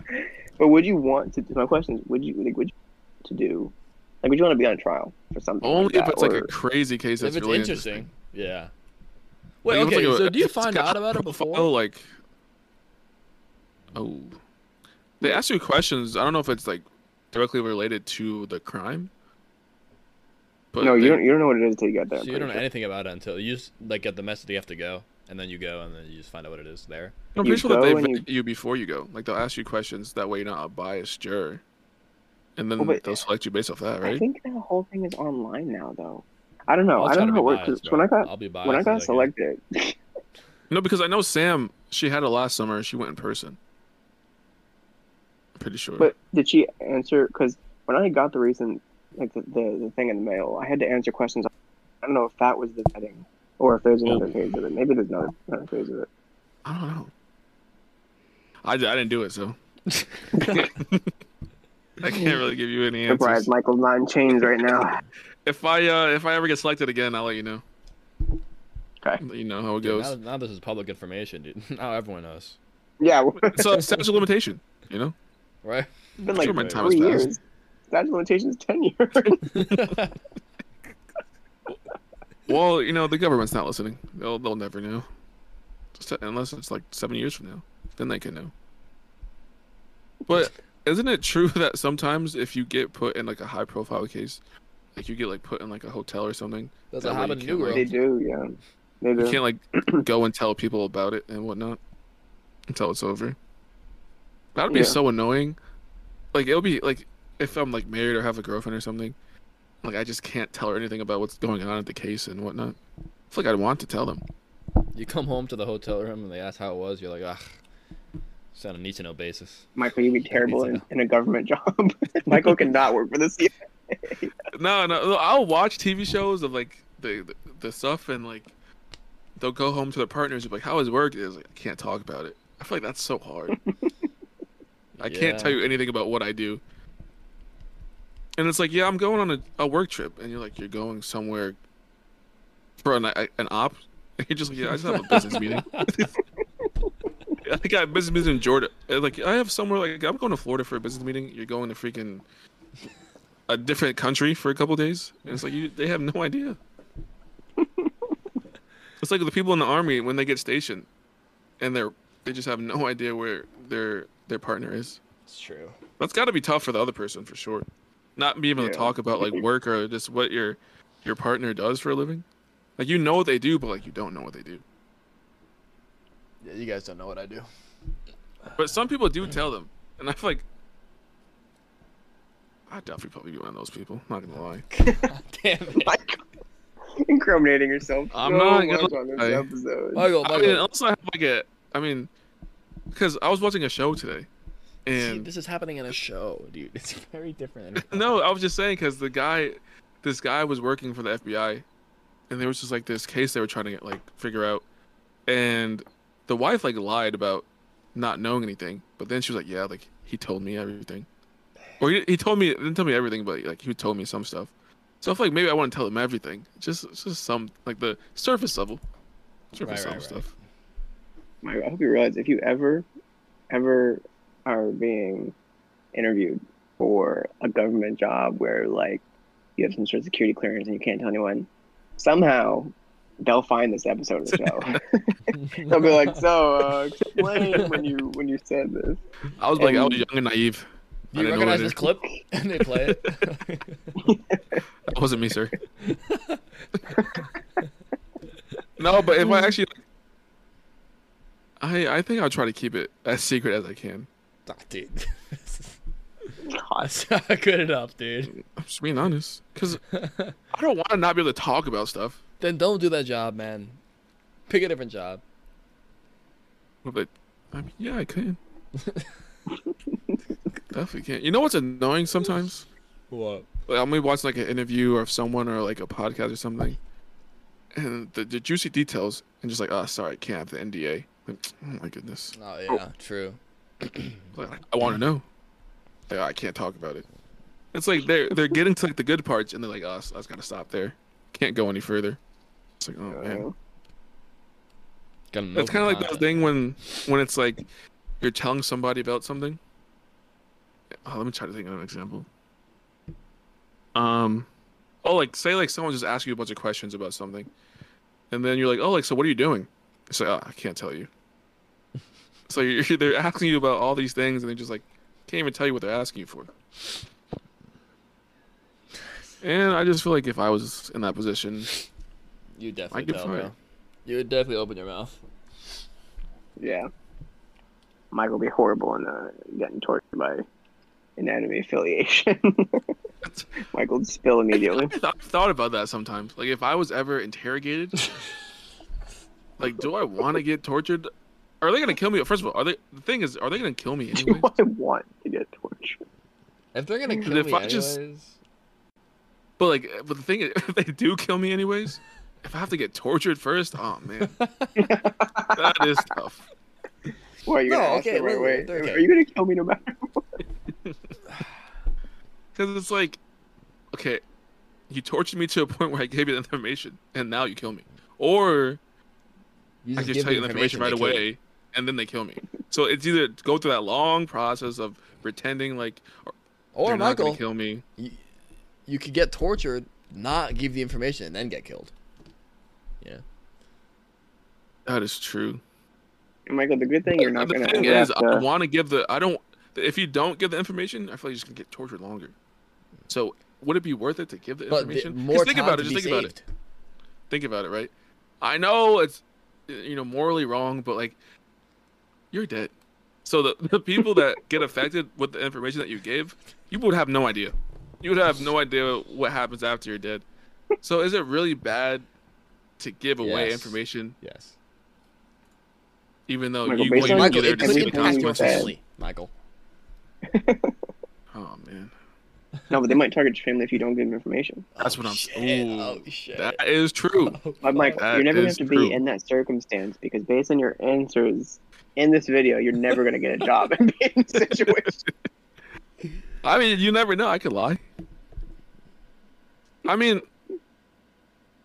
[LAUGHS] But would you want to? My question is: Would you like? Would you to do? Like, would you want to be on trial for something? Only like if that, it's like a crazy case that's if it's really interesting, yeah. Wait, if it's okay. like a- so do you find out about it before? Oh, Like, oh, they ask you questions. I don't know if it's like directly related to the crime. But no, you don't. You don't know what it is until you get there. So you don't know sure. anything about it until you just like get the message you have to go, and then you go, and then you just find out what it is there. I'm pretty sure that they vet you before you go. Like they'll ask you questions that way you're not a biased juror, and then Well, they'll select you based off that, right? I think that whole thing is online now, though. I don't know. I'll I don't know be how it works. when I got I'll be biased when I got selected, [LAUGHS] No, because I know Sam. She had it last summer. She went in person. I'm pretty sure. but did she answer? Because when I got the recent like the, the the thing in the mail, I had to answer questions. I don't know if that was the vetting or if there's another phase of it. Maybe there's another, another phase of it. I don't know. I, I didn't do it, so [LAUGHS] I can't really give you any answers. Surprise, Michael's not in chains right now. [LAUGHS] If I uh, if I ever get selected again, I'll let you know. Okay. Let you know how it Dude, goes. now, now this is public information, dude. [LAUGHS] Now everyone knows, yeah, So it's statute of limitation, you know. right? it's been like Sure, my time three has passed. years. Statute of limitations ten years. Well, you know the government's not listening. They'll they'll never know, Just unless it's like seven years from now. Then they can know. But isn't it true [LAUGHS] that sometimes if you get put in like a high profile case, like you get like put in like a hotel or something, Does That that happen you to New can't, they do, yeah. They you can't like [CLEARS THROAT] go and tell people about it and whatnot until it's over. That would be Yeah. so annoying. Like it'll be like if I'm like married or have a girlfriend or something, like I just can't tell her anything about what's going on at the case and whatnot. I feel like I'd want to tell them. You come home to the hotel room and they ask how it was. You're like, ah, it's on a need to know basis. Michael, you'd be terrible in, in a government [LAUGHS] job. Michael cannot work for the CIA. No, no, no, I'll watch TV shows of like the the, the stuff and like they'll go home to their partners and be like, "How his work is?" Like, I can't talk about it. I feel like that's so hard. [LAUGHS] I Yeah. can't tell you anything about what I do. And it's like, yeah, I'm going on a, a work trip, and you're like, you're going somewhere for an an op. And [LAUGHS] you're just like, yeah, I just have a business [LAUGHS] meeting. [LAUGHS] I got a business meeting in Georgia. Like, I have somewhere like I'm going to Florida for a business meeting. You're going to freaking a different country for a couple days. And it's like you, they have no idea. it's like the people in the army when they get stationed, and they're they just have no idea where their their partner is. It's true. That's got to be tough for the other person for sure. Not be able to talk about like work or just what your your partner does for a living. Like you know what they do, but like you don't know what they do. Yeah, you guys don't know what I do. But some people do tell them, and I feel like I'd definitely probably be one of those people. Not gonna lie. [LAUGHS] Damn it. [LAUGHS] Michael, incriminating yourself I'm so not much gonna on this lie. episode. Michael, I mean, also I have like a, I mean, because I was watching a show today, See, this is happening in a show, dude. [LAUGHS] It's very different. [LAUGHS] no, I was just saying because the guy, this guy was working for the FBI, and there was just like this case they were trying to get, like figure out, and the wife like lied about not knowing anything, but then she was like, yeah, like he told me everything, or he, he told me didn't tell me everything, but like he told me some stuff. So I feel like maybe I want to tell him everything, just just some like the surface level, surface Right, level right, right. stuff. Michael, I hope you realize if you ever, ever are being interviewed for a government job where like you have some sort of security clearance and you can't tell anyone, somehow they'll find this episode of the show. [LAUGHS] they'll be like, "So, uh, explain when you when you said this." I was like, I was young and naive. Do I you didn't recognize this clip? [LAUGHS] And they play it. [LAUGHS] That wasn't me, sir. no, but if I actually, I I think I'll try to keep it as secret as I can. Ah, dude. That's not good enough, dude. I'm just being honest, because [LAUGHS] I don't want to not be able to talk about stuff. Then don't do that job, man. Pick a different job. But I mean, yeah, I can. [LAUGHS] Definitely can't. You know what's annoying sometimes? What? Like, I'm maybe watching like an interview of someone or like a podcast or something, and the, the juicy details, and just like, oh, sorry, I can't have the NDA. Like, [TSK] oh my goodness. Oh yeah, true. Like, I want to know. Yeah, I can't talk about it. It's like they're they're getting to like the good parts, and they're like, "Oh, I just gotta stop there. Can't go any further." It's like, oh man, Gotta it's kind of like that content. thing when when it's like you're telling somebody about something. Oh, let me try to think of an example. Um, oh, like say like someone just asks you a bunch of questions about something, and then you're like, "Oh, like so, what are you doing?" It's like, "Oh, I can't tell you." So you're, [LAUGHS] they're asking you about all these things, and they just like can't even tell you what they're asking you for. And I just feel like if I was in that position, you definitely tell, bro. You would definitely open your mouth. yeah. Michael will be horrible in uh, getting tortured by an enemy affiliation. [LAUGHS] Michael would spill immediately. [LAUGHS] I thought, thought about that sometimes. Like if I was ever interrogated, like do I want to get tortured? Are they gonna kill me? First of all, are they? The thing is, are they gonna kill me [LAUGHS] Do? I want to get tortured? If they're gonna kill if me I just- anyways, But like, but the thing is, [LAUGHS] if they do kill me anyways, if I have to get tortured first, oh man, [LAUGHS] that is tough. What are you gonna No, ask okay, the right wait, way? okay. Are you gonna kill me no matter what? [SIGHS] Because it's like, okay, you tortured me to a point where I gave you the information, and now you kill me, or you I just just tell you the information right they kill you. away, and then they kill me. So it's either go through that long process of pretending like or, Or they're not gonna kill me. you, you could get tortured, not give the information, and then get killed. Yeah, that is true. And Michael, the good thing you're not the gonna thing is, have I want to give the. I don't. If you don't give the information, I feel like you're just gonna get tortured longer. So would it be worth it to give the But the, more think about it. Just be think about it. Think about it. Right. I know it's you know morally wrong, but like you're dead. So the the people that get affected with the information that you gave, you would have no idea. You would have no idea what happens after you're dead. So is it really bad to give away Yes. information, Yes. even though Michael, you, based well, you would Michael, be there to could see the everything impact you consequences? Michael. Oh man, [LAUGHS] No, but they might target your family if you don't give them information. That's Oh, what I'm- oh, saying. Oh shit. that is true. But Michael, That you're never gonna have to true. be in that circumstance because based on your answers in this video, you're never gonna get a job and be in this situation. I mean, you never know. I could lie. I mean,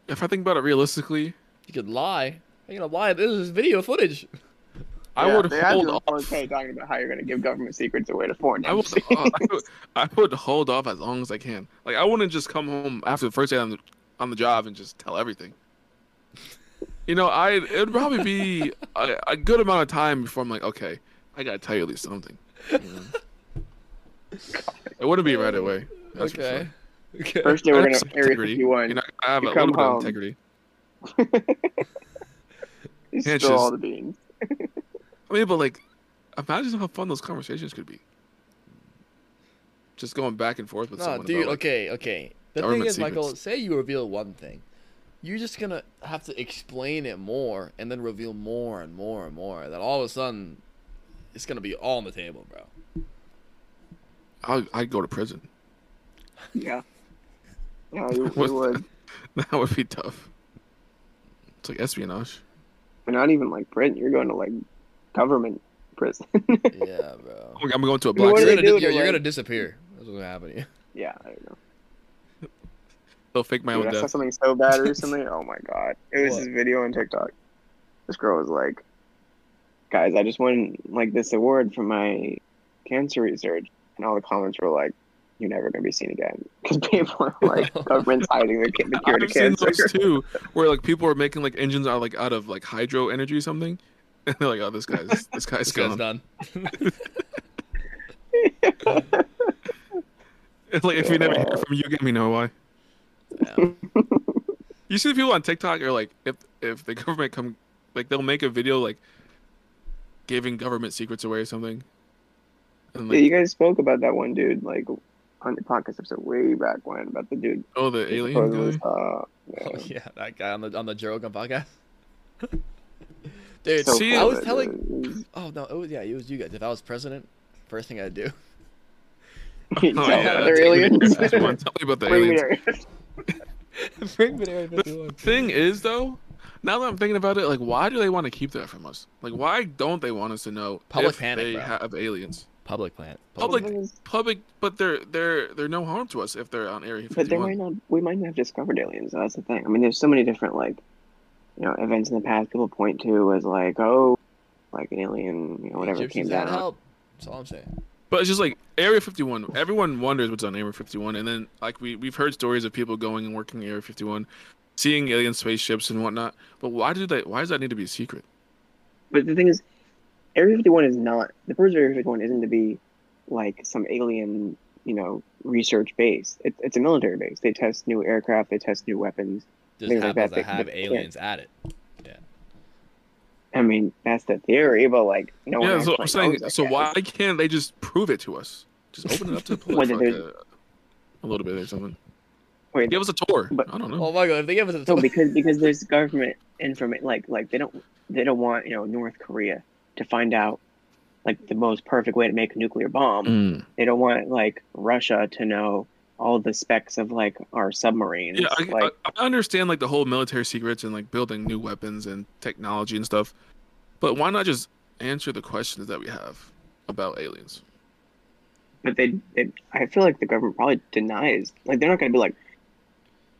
if I think about it realistically, You could lie. You're gonna lie. This is video footage. I Yeah, would hold off. 4K talking about how you're gonna give government secrets away to foreign I would, uh, I would, I would hold off as long as I can. Like I wouldn't just come home after the first day on the on the job and just tell everything. You know, I it'd probably be a, a good amount of time before I'm like, okay, I gotta tell you at least something. You know? It wouldn't be right away. That's for okay. Okay. First day we're gonna have some Area integrity. 51. You know, I have You a come little home. bit of integrity. [LAUGHS] You Yeah, it's spill all the beans. [LAUGHS] I mean, but like, imagine how fun those conversations could be. Just going back and forth with No, someone. dude. about, like, okay, okay. The thing government is, Michael, say you reveal one thing, you're just gonna have to explain it more, and then reveal more and more and more. That all of a sudden, it's gonna be all on the table, bro. I'd, I'd go to prison. Yeah. [LAUGHS] Yeah, you, you would. [LAUGHS] That would be tough. It's like espionage. But not even like prison. You're going to like government prison. [LAUGHS] Yeah, bro. I'm going to a I mean, black. You're do site. they gonna, do di- to, you're, you're like- gonna disappear. That's what's gonna happen to you. yeah, I don't know. They'll fake my Dude, own I saw something so bad [LAUGHS] recently. Oh my god! It was What? this video on TikTok. This girl was like, "Guys, I just won like this award for my cancer research," and all the comments were like, "You're never gonna be seen again," [LAUGHS] because people are like, [LAUGHS] "Government's hiding the, ki- the cure to I've seen cancer." those too, where like people are making like engines out like out of like hydro energy or something, and they're like, "Oh, this guy's this guy's This guy's gone." done. It's like if we never hear from you, get me know why. Yeah. [LAUGHS] You see the people on TikTok are like, if if the [LAUGHS] government come, like they'll make a video like giving government secrets away or something, and yeah, you guys spoke about that one dude like on the podcast episode way back when about the dude. oh, the alien supposedly guy. saw- [LAUGHS] oh, yeah. Oh yeah, that guy on the on the Joe Rogan podcast. Dude, So See, I was telling. Oh no, it was yeah, it was you guys. If I was president, first thing I'd do. You Oh, tell yeah, other tell aliens. about this one. Tell me about the aliens. There. Bring me there. The thing is, though, now that I'm thinking about it, like, why do they want to keep that from us? Like, why don't they want us to know Public if panic, they bro. have aliens? Public plant. Public- The thing is- Public, but they're they're they're no harm to us if they're on Area 51. But they might not. We might not have discovered aliens. That's the thing. I mean, there's so many different like, you know, events in the past people point to as like, oh, like an alien, you know, whatever Egyptians came down. help. That's all I'm saying. But it's just like Area 51. Everyone wonders what's on Area 51, and then like we we've heard stories of people going and working Area 51, seeing alien spaceships and whatnot. But why do they? Why does that need to be a secret? But the thing is, Area 51 is not the purpose of Area 51 isn't to be like some alien, you know, research base. It, it's a military base. They test new aircraft. They test new weapons. Just Things like that, to they- have they- aliens at it. Yeah. I mean, that's the theory, but like, no one yeah, so I'm saying. So why can't they just prove it to us? Just open it up to the [LAUGHS] public like a, a little bit or something. Wait, Give us a tour. But- I don't know. Oh my god! If they give us a No, total, because because there's government information. Like like they don't they don't want you know North Korea to find out like the most perfect way to make a nuclear bomb. Mm. They don't want like Russia to know all the specs of like our submarines. Yeah, I, like I, I understand like the whole military secrets and like building new weapons and technology and stuff, but why not just answer the questions that we have about aliens? But they, they I feel like the government probably denies. Like they're not going to be like,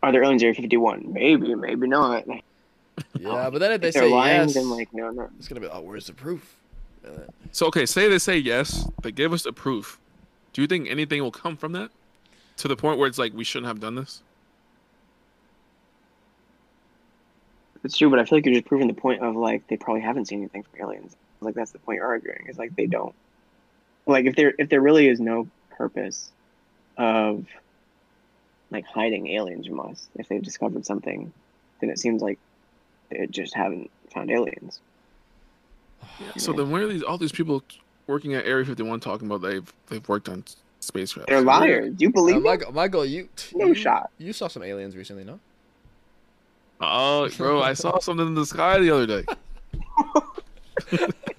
are there aliens Area 51? Maybe, maybe not. [LAUGHS] yeah, but then if they if they're say lying, yes, then like no, no. it's gonna be oh, where's the proof? Uh, So okay, say they say yes, they give us the proof. Do you think anything will come from that? To the point where it's like we shouldn't have done this? It's true, but I feel like you're just proving the point of like they probably haven't seen anything from aliens. Like that's the point you're arguing. Is like they don't. Like if there if there really is no purpose of like hiding aliens from us, if they've discovered something, then it seems like they just haven't found aliens. [SIGHS] So then where are these all these people working at Area 51 talking about they've they've worked on spacecraft? They're liars. Do you uh, believe it? Michael, Michael, you No you, shot. You saw some aliens recently, no? Oh, bro, I saw something in the sky the other day. [LAUGHS] [LAUGHS]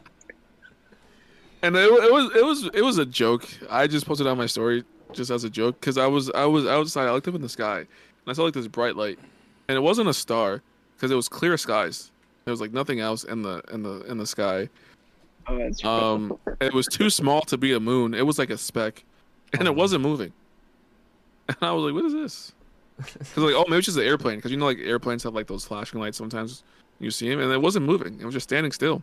and it, it was it was it was a joke. I just posted on my story just as a joke because I was I was outside. I looked up in the sky and I saw like this bright light, and it wasn't a star because it was clear skies. There was like nothing else in the in the in the sky. Oh, that's. Um, it was too small to be a moon. It was like a speck, and it wasn't moving. And I was like, "What is this?" [LAUGHS] Because like, oh, maybe it's just an airplane. Because you know, like airplanes have like those flashing lights sometimes. You see them, and it wasn't moving. It was just standing still.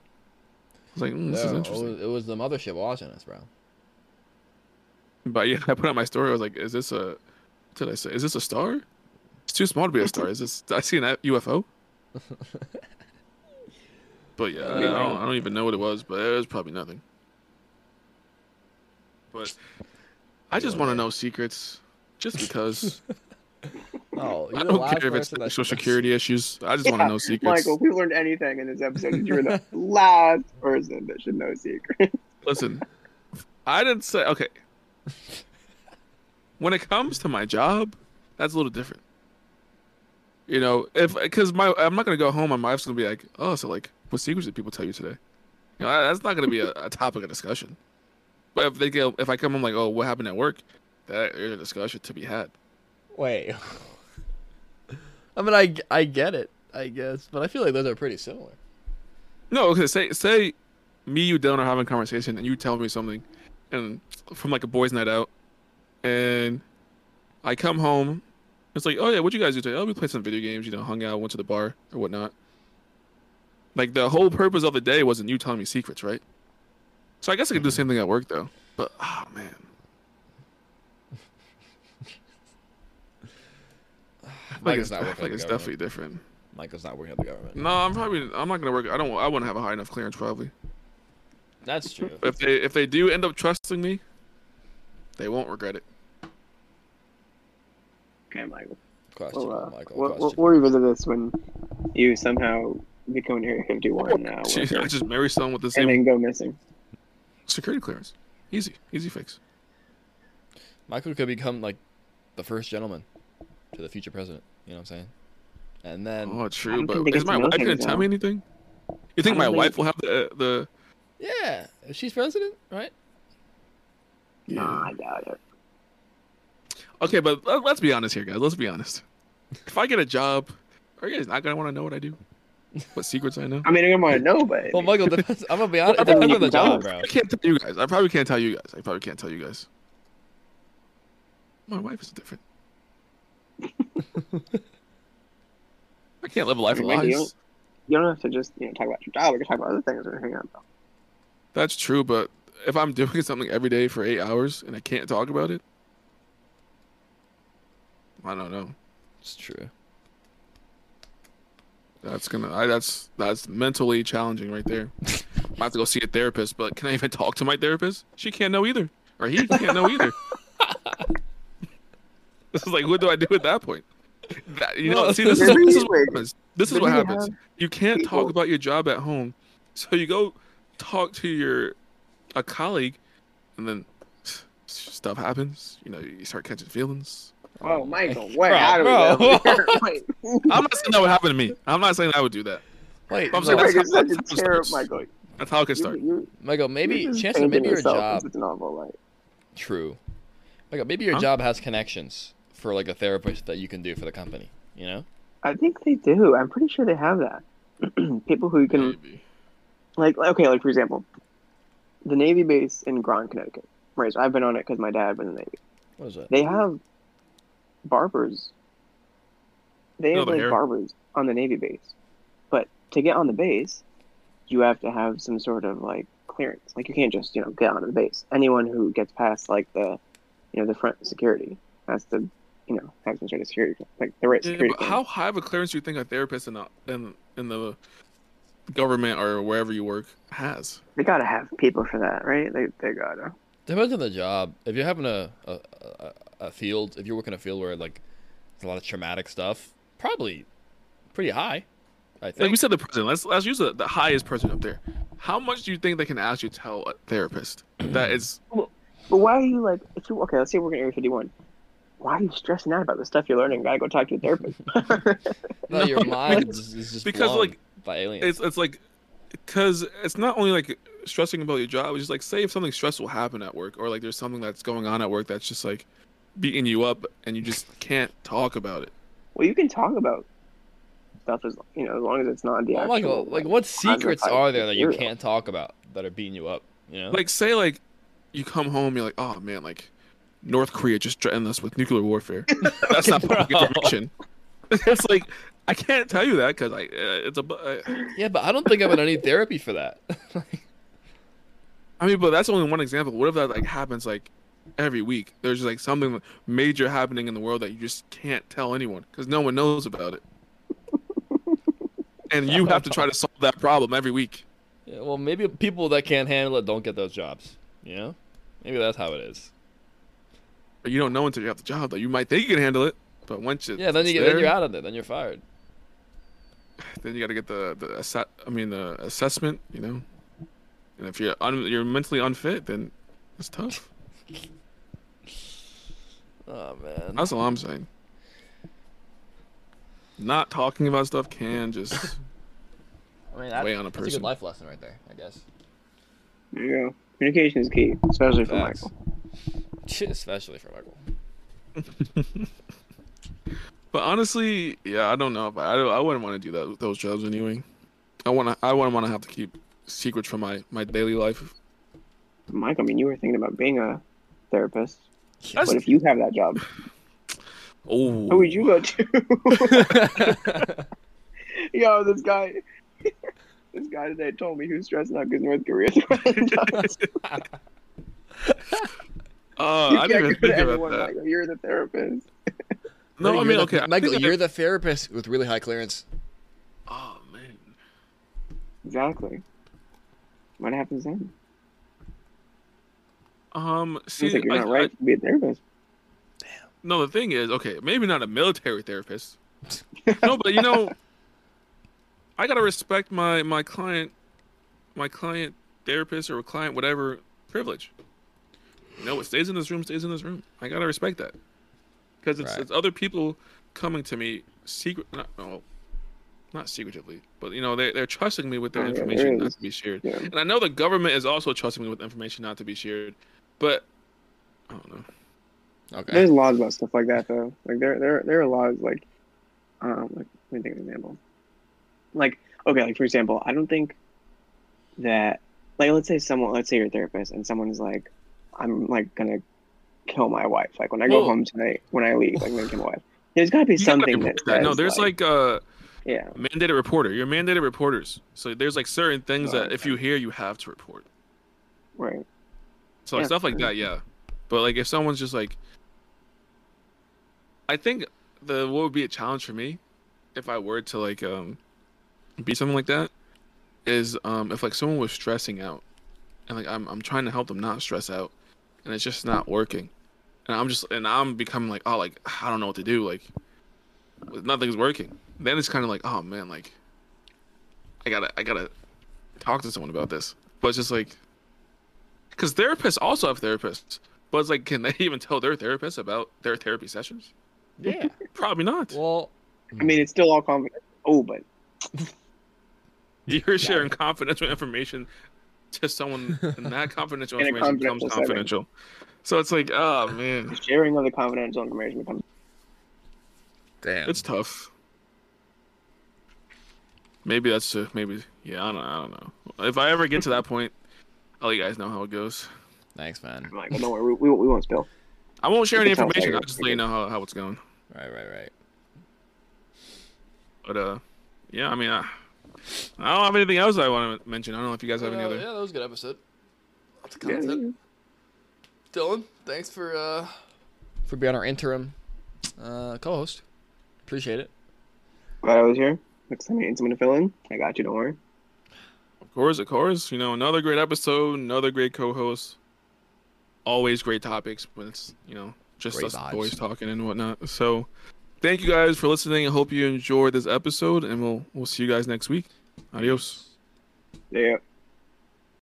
Was like, mm, this is No, it was, it was the mothership watching us, bro. But yeah, [LAUGHS] I put out my story. I was like, is this a? Did I say? Is this a star? It's too small to be a star. Is this? I see an UFO? [LAUGHS] But yeah, I, don't, I don't even know what it was, but it was probably nothing. But I just want to know secrets, just because. [LAUGHS] Oh, you're I don't last care if it's social should- security issues. I just want to know secrets. Michael, if we learned anything in this episode, you're the [LAUGHS] last person that should know secrets. Listen, I didn't say okay. When it comes to my job, that's a little different. You know, if because my I'm not gonna go home, my wife's gonna be like, oh, so like, what secrets did people tell you today? You know, that's not gonna be a, a topic of discussion. But if they go, if I come home like, oh, what happened at work, that is a discussion to be had. Wait. [LAUGHS] I mean, I, I get it, I guess, but I feel like those are pretty similar. No, okay. Say say me, you, Dylan are having a conversation, and you tell me something, and from like a boys' night out, and I come home. It's like, oh yeah, what you guys do today? Oh, we played some video games. You know, hung out, went to the bar or whatnot. Like the whole purpose of the day wasn't you telling me secrets, right? So I guess I could do the mm-hmm. same thing at work though. But oh man, I feel like it's, not working like it's definitely government. different. Michael's not working at the government. No, I'm probably I'm not gonna work. I don't. I wouldn't have a high enough clearance probably. That's true. If they if they do end up trusting me, they won't regret it. okay, Michael. Question, We'll, uh, Michael. we'll, we'll, question. we'll revisit this when you somehow become an Area 51 now, [LAUGHS] Jeez, I just marry someone with the same. and then go missing. security clearance. Easy, easy fix. Michael could become like the first gentleman to the future president. You know what I'm saying? And then, Oh, I true. But think is my wife gonna things tell me anything? You think my don't wife will have the the? yeah, if she's president, right? Nah, I doubt it. Okay, but let- let's be honest here, guys. Let's be honest. If I get a job, are you guys not gonna want to know what I do? What secrets I know? I mean, I don't want to know, but Well, Michael, [LAUGHS] depends, I'm gonna be honest. It Well, depends you on the can job, bro. I can't tell you guys. I probably can't tell you guys. I probably can't tell you guys. My wife is different. I can't live a life of I mean, maybe you lies. you don't have to just you know talk about your job. We can talk about other things or hang out. About. That's true, but if I'm doing [LAUGHS] something every day for eight hours and I can't talk about it, I don't know. It's true. That's gonna. I, that's that's mentally challenging right there. [LAUGHS] I have to go see a therapist, but can I even talk to my therapist? She can't know either, or he can't know either. [LAUGHS] [LAUGHS] this is like, what do I do at that point? That, you know, No, see, this is, this is what happens. This is what happens. You can't talk about your job at home, so you go talk to your a colleague, and then stuff happens. You know, you start catching feelings. Oh, Michael, [LAUGHS] Bro, wait, how do we bro. get over here? Wait, I'm not saying that would happen to me. I'm not saying I would do that. Wait, I'm no, saying Michael, that's how- such that's how it terrible. Michael. That's how it can start. you- Michael, maybe you're just chances painting maybe your job. into It's novel light. True. Michael, maybe your Huh? job has connections for like a therapist that you can do for the company. You know? I think they do. I'm pretty sure they have that. [CLEARS THROAT] People who can Maybe. like okay, like for example, the Navy base in Groton, Connecticut. Right, so I've been on it because my dad was in the Navy. What is that? They have barbers. They No, have the like hair. barbers on the Navy base, but to get on the base, you have to have some sort of like clearance. Like you can't just you know get onto the base. Anyone who gets past like the, you know, the front security has to, you know, have some sort of security, like the right Yeah, security. but how high of a clearance do you think a therapist in the in, in the government or wherever you work has? They gotta have people for that, right? They they gotta. Depends on the job. If you're having a a, a a field, if you're working a field where like there's a lot of traumatic stuff, probably pretty high. I think. Like we said, the president. Let's let's use the, the highest person up there. How much do you think they can actually tell a therapist that [CLEARS THROAT] is? But why are you like? If you, okay, let's say we're in Area 51. Why are you stressing out about the stuff you're learning? Gotta go talk to a therapist. [LAUGHS] [LAUGHS] No, your mind because- is, is just because, blown like, by aliens. It's it's like because it's not only like stressing about your job. It's just like say if something stressful happened at work or like there's something that's going on at work that's just like beating you up and you just can't talk about it. well, you can talk about stuff as you know, as long as it's not the oh actual. my god! Like, what secrets are there that you can't talk about that are beating you up? You know? Like say like you come home, you're like, oh man, like North Korea just threatened us with nuclear warfare. [LAUGHS] That's not public information. [LAUGHS] it's like I can't tell you that because I uh, it's a uh, yeah, but I don't think I'm gonna need therapy for that. [LAUGHS] I mean, but that's only one example. What if that like happens like every week? There's like something major happening in the world that you just can't tell anyone because no one knows about it, and you have to try to solve that problem every week. Yeah, well, maybe people that can't handle it don't get those jobs. You know, maybe that's how it is. But you don't know until you have the job. Though you might think you can handle it, but once you Yeah, then you get, then you're out of it. Then you're fired. [SIGHS] then you got to get the the assi- I mean the assessment. You know, and if you're un- you're mentally unfit, then it's tough. [LAUGHS] Oh man. That's all I'm saying. Not talking about stuff can just [LAUGHS] I mean, that, weigh on a that's a person. good life lesson right there, I guess. There you go. Communication is key, especially for Facts. Michael. Especially for Michael. [LAUGHS] But honestly, yeah, I don't know. But I don't, I wouldn't want to do that those jobs anyway. I want to. I wouldn't want to have to keep secrets from my my daily life. Mike, I mean, you were thinking about being a therapist. That's- What if you have that job? [LAUGHS] Oh, Who would you go to? [LAUGHS] Yo, this guy, this guy today told me he was stressing out because North Korea. Uh, you I can't didn't even go to think about that. like, you're the therapist. No, I mean, the- okay, Michael, you're that- the therapist with really high clearance. Oh man, Exactly. What happens then? um, see, Seems like you're I- not I- right to be a therapist. Damn. no, the thing is, okay, maybe not a military therapist. [LAUGHS] no, but you know, I gotta respect my my client, my client therapist or client whatever privilege. You know, what stays in this room stays in this room. I gotta respect that because it's, Right. it's other people coming to me secret, not well, not secretively, but you know they they're trusting me with their yeah, information not to be shared. Yeah. And I know the government is also trusting me with information not to be shared, but I don't know. Okay. There's laws about stuff like that though. Like there there there are laws like um like let me think of an example. Like okay, like for example, I don't think that like let's say someone let's say you're a therapist and someone is like, I'm like gonna kill my wife. Like when I go Whoa. home tonight when I leave, like I'm gonna kill my wife. There's gotta be You gotta something that, report that. No, says, there's like uh yeah. mandated reporter. You're mandated reporters. So there's like certain things Oh, that if you hear, you have to report. Right. So like Yeah. stuff like that, yeah. But like if someone's just like, I think the what would be a challenge for me, if I were to like um, be something like that, is um if like someone was stressing out, and like I'm I'm trying to help them not stress out, and it's just not working, and I'm just and I'm becoming like oh like I don't know what to do like, nothing's working. Then it's kind of like oh man like, I gotta I gotta talk to someone about this, but it's just like because therapists also have therapists, but it's like, can they [LAUGHS] even tell their therapist about their therapy sessions? yeah. [LAUGHS] Probably not. Well, I mean it's still all confident. Oh, but [LAUGHS] You're sharing confidential information to someone, and that [LAUGHS] confidential In a information becomes confidential setting. confidential. So it's like, oh man, the sharing of the confidential information becomes damn. it's tough. Maybe that's uh, maybe yeah. I don't I don't know. If I ever get to that point, I'll let you guys know how it goes. Thanks, man. I'm like, well, don't worry, we, we, we won't spill. I won't share You any information. I'll just let you know how, how it's going. Right, right, right. But uh, yeah. I mean, I, I don't have anything else I want to mention. I don't know if you guys have any Uh, other. Yeah, that was a good episode. Lots of Yeah, content. Dylan, thanks for uh for being our interim uh co-host. Appreciate it. Glad I was here. Next time you need someone to fill in, I got you. Don't worry. Of course, of course. You know, another great episode, another great co-host. Always great topics when it's you know just Great us vibes. boys talking and whatnot. So, thank you guys for listening. I hope you enjoyed this episode, and we'll we'll see you guys next week. Adios. Yeah.